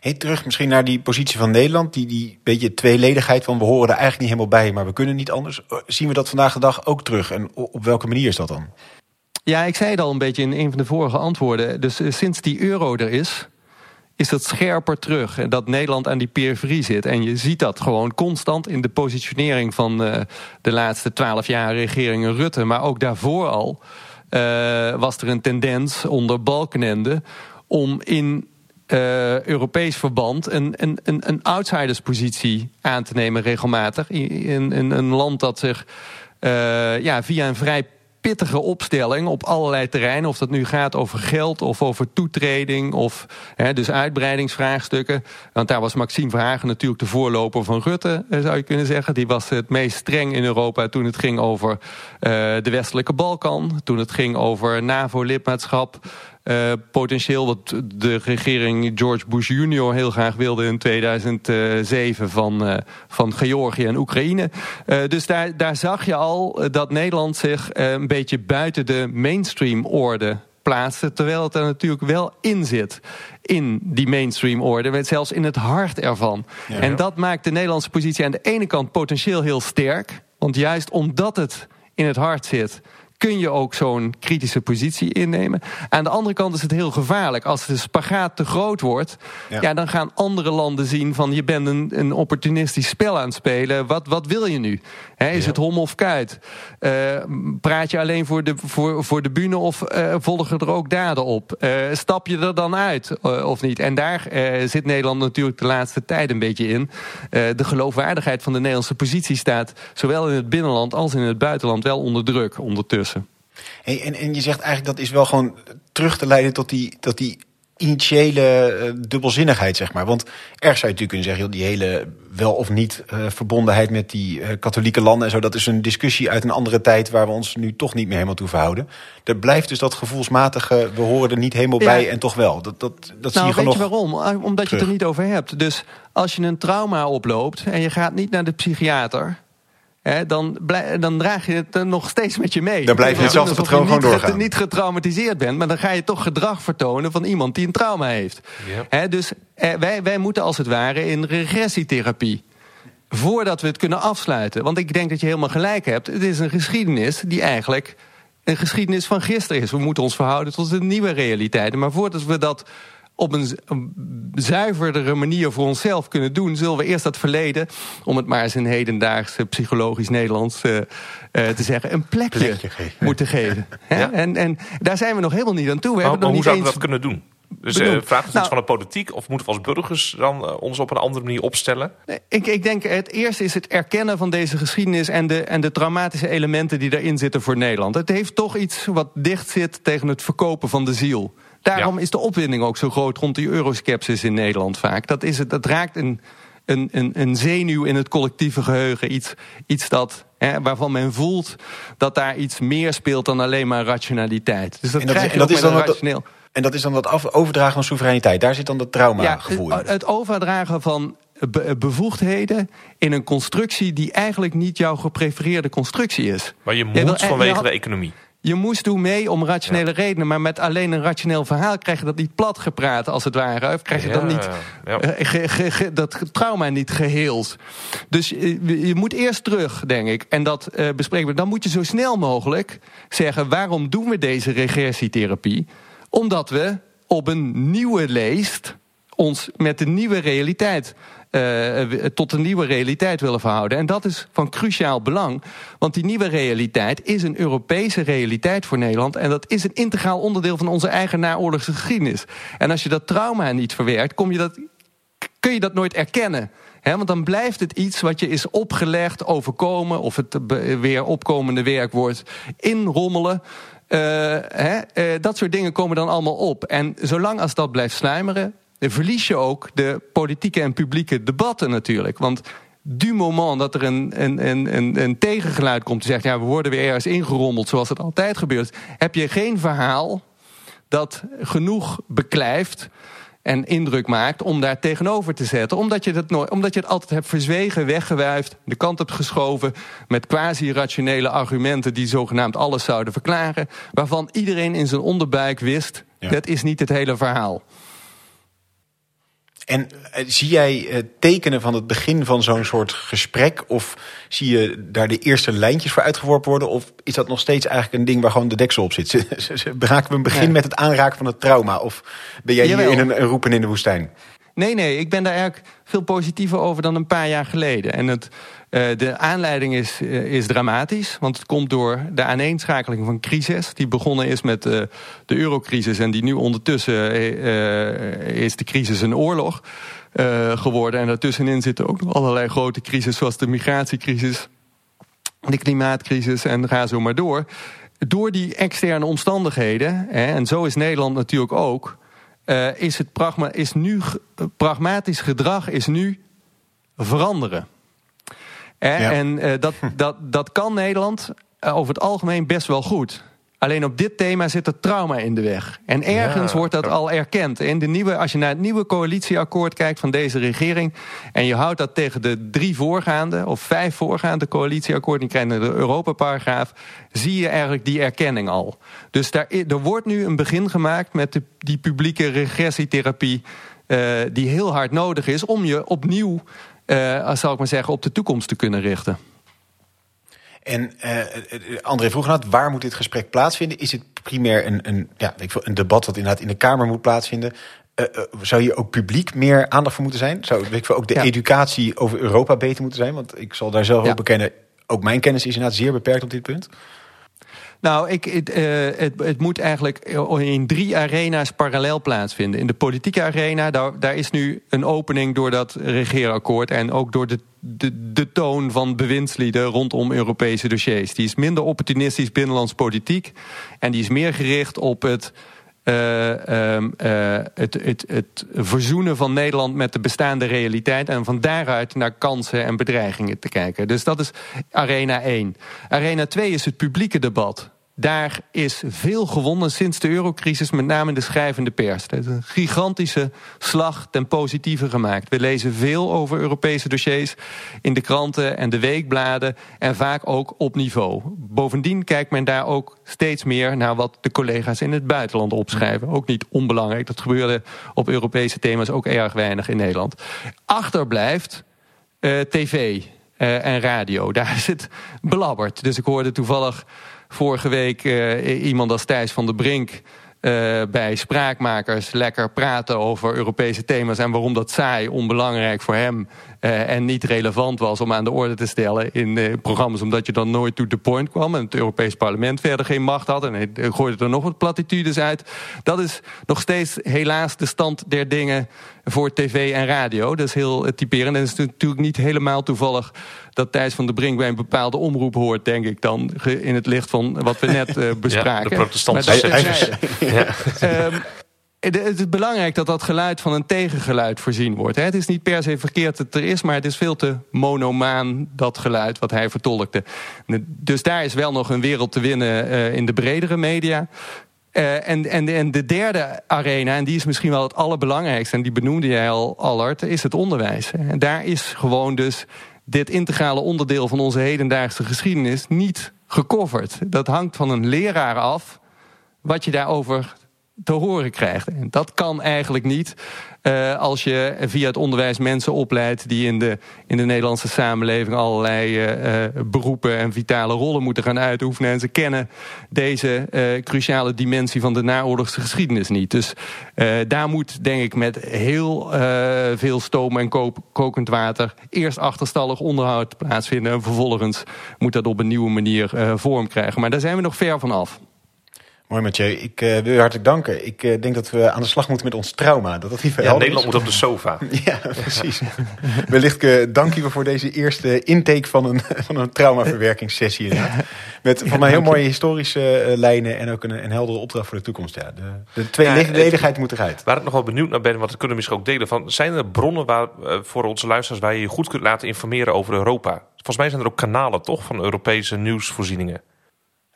Hey, terug misschien naar die positie van Nederland, die, die beetje tweeledigheid van we horen er eigenlijk niet helemaal bij, maar we kunnen niet anders. Zien we dat vandaag de dag ook terug en op welke manier is dat dan? Ja, ik zei het al een beetje in een van de vorige antwoorden. Dus sinds die euro er is, is dat scherper terug. En dat Nederland aan die periferie zit. En je ziet dat gewoon constant in de positionering van uh, de laatste twaalf jaar regeringen Rutte. Maar ook daarvoor al uh, was er een tendens onder Balkenende om in uh, Europees verband een, een, een, een outsiderspositie aan te nemen regelmatig. In, in een land dat zich ja, via een vrij pittige opstelling op allerlei terreinen. Of dat nu gaat over geld of over toetreding of hè, dus uitbreidingsvraagstukken. Want daar was Maxime Verhagen natuurlijk de voorloper van Rutte, eh, zou je kunnen zeggen. Die was het meest streng in Europa toen het ging over uh, de westelijke Balkan. Toen het ging over NAVO-lidmaatschap. Uh, potentieel wat de regering George Bush junior heel graag wilde in 2007 van, uh, van Georgië en Oekraïne. Uh, dus daar, daar zag je al dat Nederland zich een beetje buiten de mainstream orde plaatste. Terwijl het er natuurlijk wel in zit. In die mainstream orde. Zelfs in het hart ervan. Ja, en dat maakt de Nederlandse positie aan de ene kant potentieel heel sterk. Want juist omdat het in het hart zit kun je ook zo'n kritische positie innemen. Aan de andere kant is het heel gevaarlijk. Als de spagaat te groot wordt, ja. dan gaan andere landen zien van je bent een, een opportunistisch spel aan het spelen. Wat, wat wil je nu? is het hom of kuit? Uh, praat je alleen voor de, voor, voor de bühne of uh, volgen er ook daden op? Uh, stap je er dan uit of niet? En daar zit Nederland natuurlijk de laatste tijd een beetje in. de geloofwaardigheid van de Nederlandse positie staat zowel in het binnenland als in het buitenland wel onder druk ondertussen. Hey, en, en je zegt eigenlijk dat is wel gewoon terug te leiden tot die, tot die initiële uh, dubbelzinnigheid, zeg maar. Want erg zou je natuurlijk kunnen zeggen, joh, die hele wel of niet uh, verbondenheid met die uh, katholieke landen en zo, dat is een discussie uit een andere tijd waar we ons nu toch niet meer helemaal toe verhouden. Er blijft dus dat gevoelsmatige, we horen er niet helemaal ja. bij en toch wel. Dat, dat, dat nou, zie je weet je waarom? Omdat terug. je het er niet over hebt. Dus als je een trauma oploopt en je gaat niet naar de psychiater dan, dan, draag je het nog steeds met je mee. Dan blijf je hetzelfde patroon gewoon doorgaan. Je niet getraumatiseerd bent, maar dan ga je toch gedrag vertonen van iemand die een trauma heeft. Ja. dus eh, wij, wij moeten als het ware in regressietherapie voordat we het kunnen afsluiten. Want ik denk dat je helemaal gelijk hebt. Het is een geschiedenis die eigenlijk een geschiedenis van gisteren is. We moeten ons verhouden tot de nieuwe realiteiten. Maar voordat we dat op een, een, zuiverdere manier voor onszelf kunnen doen... zullen we eerst dat verleden, om het maar eens in hedendaags psychologisch Nederlands uh, uh, te zeggen... een plekje, plekje geven. moeten geven. ja. en, en daar zijn we nog helemaal niet aan toe. We maar, hebben maar nog hoe niet zouden we dat kunnen doen? Dus uh, vraagt het nou, iets van de politiek of moeten we als burgers dan uh, ons op een andere manier opstellen? Ik, ik denk het eerste is het erkennen van deze geschiedenis en de, en de traumatische elementen die daarin zitten voor Nederland. Het heeft toch iets wat dicht zit tegen het verkopen van de ziel. Daarom ja. is de opwinding ook zo groot rond die euroskepsis in Nederland vaak. Dat, is het, dat raakt een, een, een, een zenuw in het collectieve geheugen. Iets, iets dat, hè, waarvan men voelt dat daar iets meer speelt dan alleen maar rationaliteit. Dus dat, en dat, krijg je en dat is dan rationeel. Dat, en dat is dan dat overdragen van soevereiniteit. Daar zit dan dat trauma-gevoel ja, het, het overdragen van be bevoegdheden in een constructie die eigenlijk niet jouw geprefereerde constructie is. Maar je moet wil, vanwege had, de economie. Je moest doen mee om rationele ja. redenen, maar met alleen een rationeel verhaal krijg je dat niet plat gepraat als het ware. Of krijg je ja, dat niet ja. ge, ge, ge, dat trauma niet geheeld. Dus uh, je moet eerst terug, denk ik. En dat uh, bespreken we. Dan moet je zo snel mogelijk zeggen: waarom doen we deze regressietherapie? Omdat we op een nieuwe leest ons met de nieuwe realiteit tot een nieuwe realiteit willen verhouden. En dat is van cruciaal belang. Want die nieuwe realiteit is een Europese realiteit voor Nederland. En dat is een integraal onderdeel van onze eigen naoorlogse geschiedenis. En als je dat trauma niet verwerkt, kom je dat, kun je dat nooit erkennen. He, want dan blijft het iets wat je is opgelegd, overkomen... of het weer opkomende werkwoord inrommelen... Uh, dat soort dingen komen dan allemaal op. En zolang als dat blijft sluimeren verlies je ook de politieke en publieke debatten natuurlijk. Want du moment dat er een, een, een, een, tegengeluid komt... die zegt, ja, we worden weer ergens ingerommeld zoals het altijd gebeurt... heb je geen verhaal dat genoeg beklijft en indruk maakt om daar tegenover te zetten. Omdat je, dat nooit, omdat je het altijd hebt verzwegen, weggewuifd... de kant hebt geschoven met quasi-rationele argumenten... die zogenaamd alles zouden verklaren... waarvan iedereen in zijn onderbuik wist... Ja. dat is niet het hele verhaal. En uh, zie jij uh, tekenen van het begin van zo'n soort gesprek? Of zie je daar de eerste lijntjes voor uitgeworpen worden? Of is dat nog steeds eigenlijk een ding waar gewoon de deksel op zit? Raken we een begin ja. met het aanraken van het trauma? Of ben jij Jawel. hier in een, een roepen in de woestijn? Nee, nee, ik ben daar eigenlijk veel positiever over dan een paar jaar geleden. En het, de aanleiding is, uh, is dramatisch, want het komt door de aaneenschakeling van crisis... die begonnen is met uh, de eurocrisis en die nu ondertussen is de crisis een oorlog geworden. En daartussenin zitten ook nog allerlei grote crisis, zoals de migratiecrisis... de klimaatcrisis en ga zo maar door. Door die externe omstandigheden, hè, en zo is Nederland natuurlijk ook... Is het pragma is nu, pragmatisch gedrag is nu veranderen. Eh, ja. En uh, dat, dat, dat kan Nederland over het algemeen best wel goed. Alleen op dit thema zit er trauma in de weg. En ergens wordt dat al erkend. In de nieuwe, als je naar het nieuwe coalitieakkoord kijkt van deze regering... en je houdt dat tegen de drie voorgaande of vijf voorgaande coalitieakkoorden... die krijgen de Europa-paragraaf, zie je eigenlijk die erkenning al. Dus daar, er wordt nu een begin gemaakt met de, die publieke regressietherapie... Uh, die heel hard nodig is om je opnieuw, uh, zal ik maar zeggen, op de toekomst te kunnen richten. En uh, André vroeg net, waar moet dit gesprek plaatsvinden? Is het primair een, een, ja, een debat dat inderdaad in de Kamer moet plaatsvinden? Uh, zou hier ook publiek meer aandacht voor moeten zijn? Zou weet ik, ook de ja. educatie over Europa beter moeten zijn? Want ik zal daar zelf ja. ook bekennen, ook mijn kennis is inderdaad zeer beperkt op dit punt. Nou, ik, het, uh, het, het, moet eigenlijk in drie arena's parallel plaatsvinden. In de politieke arena, daar, daar is nu een opening door dat regeerakkoord... en ook door de, de, de toon van bewindslieden rondom Europese dossiers. Die is minder opportunistisch binnenlands politiek... en die is meer gericht op het... Uh, uh, het, het, het verzoenen van Nederland met de bestaande realiteit... en van daaruit naar kansen en bedreigingen te kijken. Dus dat is arena 1. Arena 2 is het publieke debat. Daar is veel gewonnen sinds de eurocrisis, met name in de schrijvende pers. Er is een gigantische slag ten positieve gemaakt. We lezen veel over Europese dossiers in de kranten en de weekbladen... en vaak ook op niveau. Bovendien kijkt men daar ook steeds meer naar wat de collega's in het buitenland opschrijven. Ook niet onbelangrijk, dat gebeurde op Europese thema's ook erg weinig in Nederland. Achterblijft uh, tv uh, en radio. Daar is het belabberd. Dus ik hoorde toevallig vorige week uh, iemand als Thijs van der Brink... Uh, bij spraakmakers lekker praten over Europese thema's... en waarom dat saai, onbelangrijk voor hem... Uh, en niet relevant was om aan de orde te stellen in programma's... omdat je dan nooit to the point kwam... en het Europees Parlement verder geen macht had... en hij gooide er nog wat platitudes uit. Dat is nog steeds helaas de stand der dingen voor tv en radio. Dat is heel typerend en het is natuurlijk niet helemaal toevallig dat Thijs van der Brink bij een bepaalde omroep hoort, denk ik dan, in het licht van wat we net uh, bespraken. Ja, de protestanten. Ja. Um, het is belangrijk dat dat geluid van een tegengeluid voorzien wordt. Het is niet per se verkeerd dat het er is, maar het is veel te monomaan, dat geluid wat hij vertolkte. Dus daar is wel nog een wereld te winnen uh, in de bredere media. Uh, en, en, en de derde arena, en die is misschien wel het allerbelangrijkste... en die benoemde jij al, Allard, is het onderwijs. En daar is gewoon dus dit integrale onderdeel van onze hedendaagse geschiedenis niet gecoverd. Dat hangt van een leraar af wat je daarover te horen krijgt. En dat kan eigenlijk niet uh, als je via het onderwijs mensen opleidt... die in de, in de Nederlandse samenleving allerlei uh, beroepen en vitale rollen moeten gaan uitoefenen. En ze kennen deze cruciale dimensie van de naoorlogse geschiedenis niet. Dus daar moet, denk ik, met heel veel stoom en kokend water... eerst achterstallig onderhoud plaatsvinden... en vervolgens moet dat op een nieuwe manier vorm krijgen. Maar daar zijn we nog ver van af. Mooi Mathieu, ik uh, wil je hartelijk danken. Ik uh, denk dat we aan de slag moeten met ons trauma. Dat dat niet ja, Nederland moet op de sofa. ja, precies. Wellicht uh, dank je voor deze eerste intake van een, van een traumaverwerkingssessie. Met van mij heel mooie historische lijnen en ook een, een heldere opdracht voor de toekomst. Ja, de, de tweeledigheid ja, moet eruit. Waar ik nog wel benieuwd naar ben, wat we kunnen misschien ook delen. Van, zijn er bronnen waar, voor onze luisteraars waar je je goed kunt laten informeren over Europa? Volgens mij zijn er ook kanalen toch van Europese nieuwsvoorzieningen.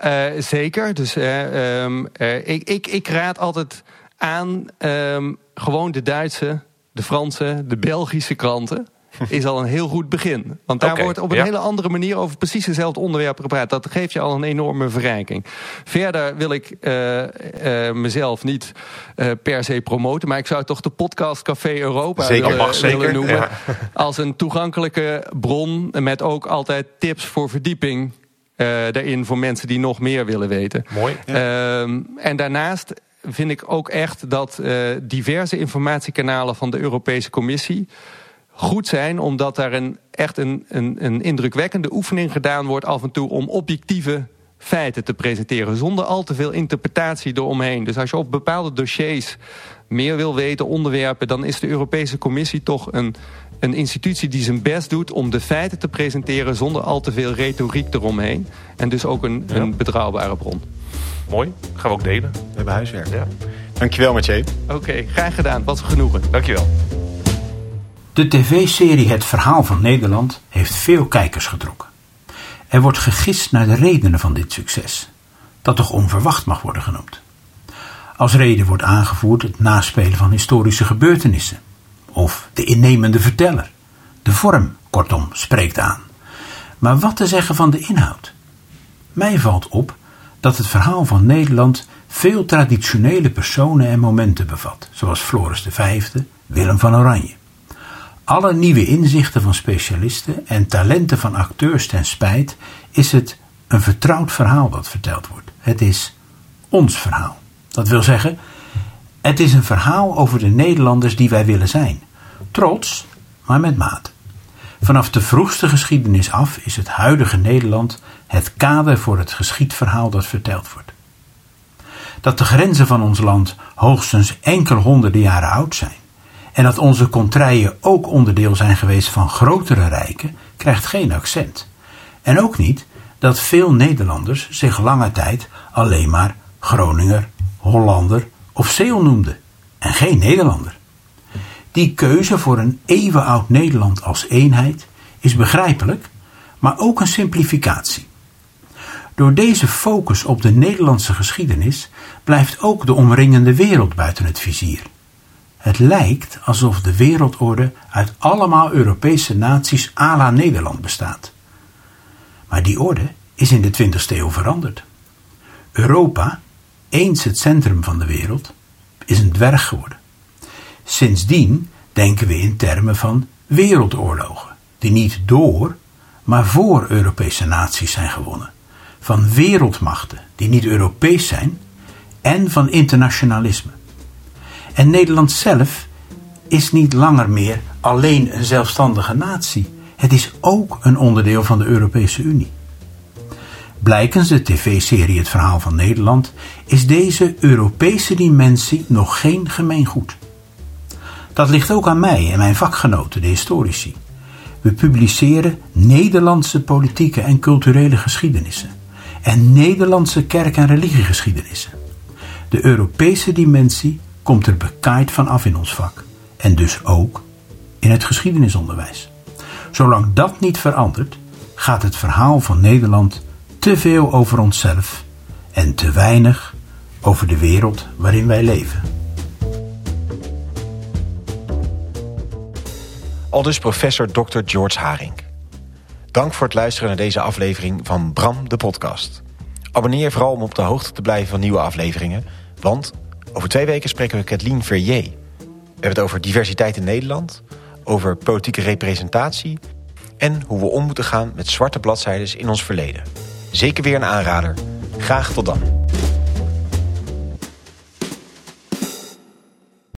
Uh, zeker. Dus uh, um, uh, ik, ik, ik raad altijd aan um, gewoon de Duitse, de Franse, de Belgische kranten. Is al een heel goed begin. Want daar okay, wordt op een ja. hele andere manier over precies hetzelfde onderwerp gepraat. Dat geeft je al een enorme verrijking. Verder wil ik mezelf niet per se promoten. Maar ik zou toch de podcast Café Europa zeker, willen, mag zeker, willen noemen. Ja. Als een toegankelijke bron. Met ook altijd tips voor verdieping daarin voor mensen die nog meer willen weten. Mooi. Ja. Uh, en daarnaast vind ik ook echt dat uh, diverse informatiekanalen van de Europese Commissie goed zijn, omdat daar een, echt een, een, een indrukwekkende oefening gedaan wordt af en toe om objectieve feiten te presenteren, zonder al te veel interpretatie eromheen. Dus als je op bepaalde dossiers meer wil weten, onderwerpen, dan is de Europese Commissie toch een, een institutie die zijn best doet om de feiten te presenteren zonder al te veel retoriek eromheen. En dus ook een, ja. een betrouwbare bron. Mooi, gaan we ook delen. We hebben huiswerk. Ja. Dankjewel Mathieu. Oké, okay, graag gedaan. Wat een genoegen. Dankjewel. De tv-serie Het Verhaal van Nederland heeft veel kijkers getrokken. Er wordt gegist naar de redenen van dit succes. dat toch onverwacht mag worden genoemd. Als reden wordt aangevoerd het naspelen van historische gebeurtenissen of de innemende verteller. De vorm, kortom, spreekt aan. Maar wat te zeggen van de inhoud? Mij valt op dat het verhaal van Nederland veel traditionele personen en momenten bevat, zoals Floris V, Willem van Oranje. Alle nieuwe inzichten van specialisten en talenten van acteurs ten spijt is het een vertrouwd verhaal dat verteld wordt. Het is ons verhaal. Dat wil zeggen, het is een verhaal over de Nederlanders die wij willen zijn. Trots, maar met maat. Vanaf de vroegste geschiedenis af is het huidige Nederland het kader voor het geschiedverhaal dat verteld wordt. Dat de grenzen van ons land hoogstens enkele honderden jaren oud zijn en dat onze contraien ook onderdeel zijn geweest van grotere rijken, krijgt geen accent. En ook niet dat veel Nederlanders zich lange tijd alleen maar Groninger, Hollander of Zeeuw noemden en geen Nederlander. Die keuze voor een eeuwenoud Nederland als eenheid is begrijpelijk, maar ook een simplificatie. Door deze focus op de Nederlandse geschiedenis blijft ook de omringende wereld buiten het vizier. Het lijkt alsof de wereldorde uit allemaal Europese naties à la Nederland bestaat. Maar die orde is in de 20e eeuw veranderd. Europa, eens het centrum van de wereld, is een dwerg geworden. Sindsdien denken we in termen van wereldoorlogen, die niet door, maar voor Europese naties zijn gewonnen. Van wereldmachten die niet Europees zijn en van internationalisme. En Nederland zelf is niet langer meer alleen een zelfstandige natie. Het is ook een onderdeel van de Europese Unie. Blijkens de tv-serie Het Verhaal van Nederland is deze Europese dimensie nog geen gemeengoed. Dat ligt ook aan mij en mijn vakgenoten, de historici. We publiceren Nederlandse politieke en culturele geschiedenissen en Nederlandse kerk- en religiegeschiedenissen. De Europese dimensie komt er bekaaid van af in ons vak en dus ook in het geschiedenisonderwijs. Zolang dat niet verandert, gaat het verhaal van Nederland te veel over onszelf en te weinig over de wereld waarin wij leven. Aldus professor Dr. George Haring. Dank voor het luisteren naar deze aflevering van Bram de podcast. Abonneer vooral om op de hoogte te blijven van nieuwe afleveringen, want over twee weken spreken we Kathleen Verrier. We hebben het over diversiteit in Nederland, over politieke representatie en hoe we om moeten gaan met zwarte bladzijden in ons verleden. Zeker weer een aanrader. Graag tot dan.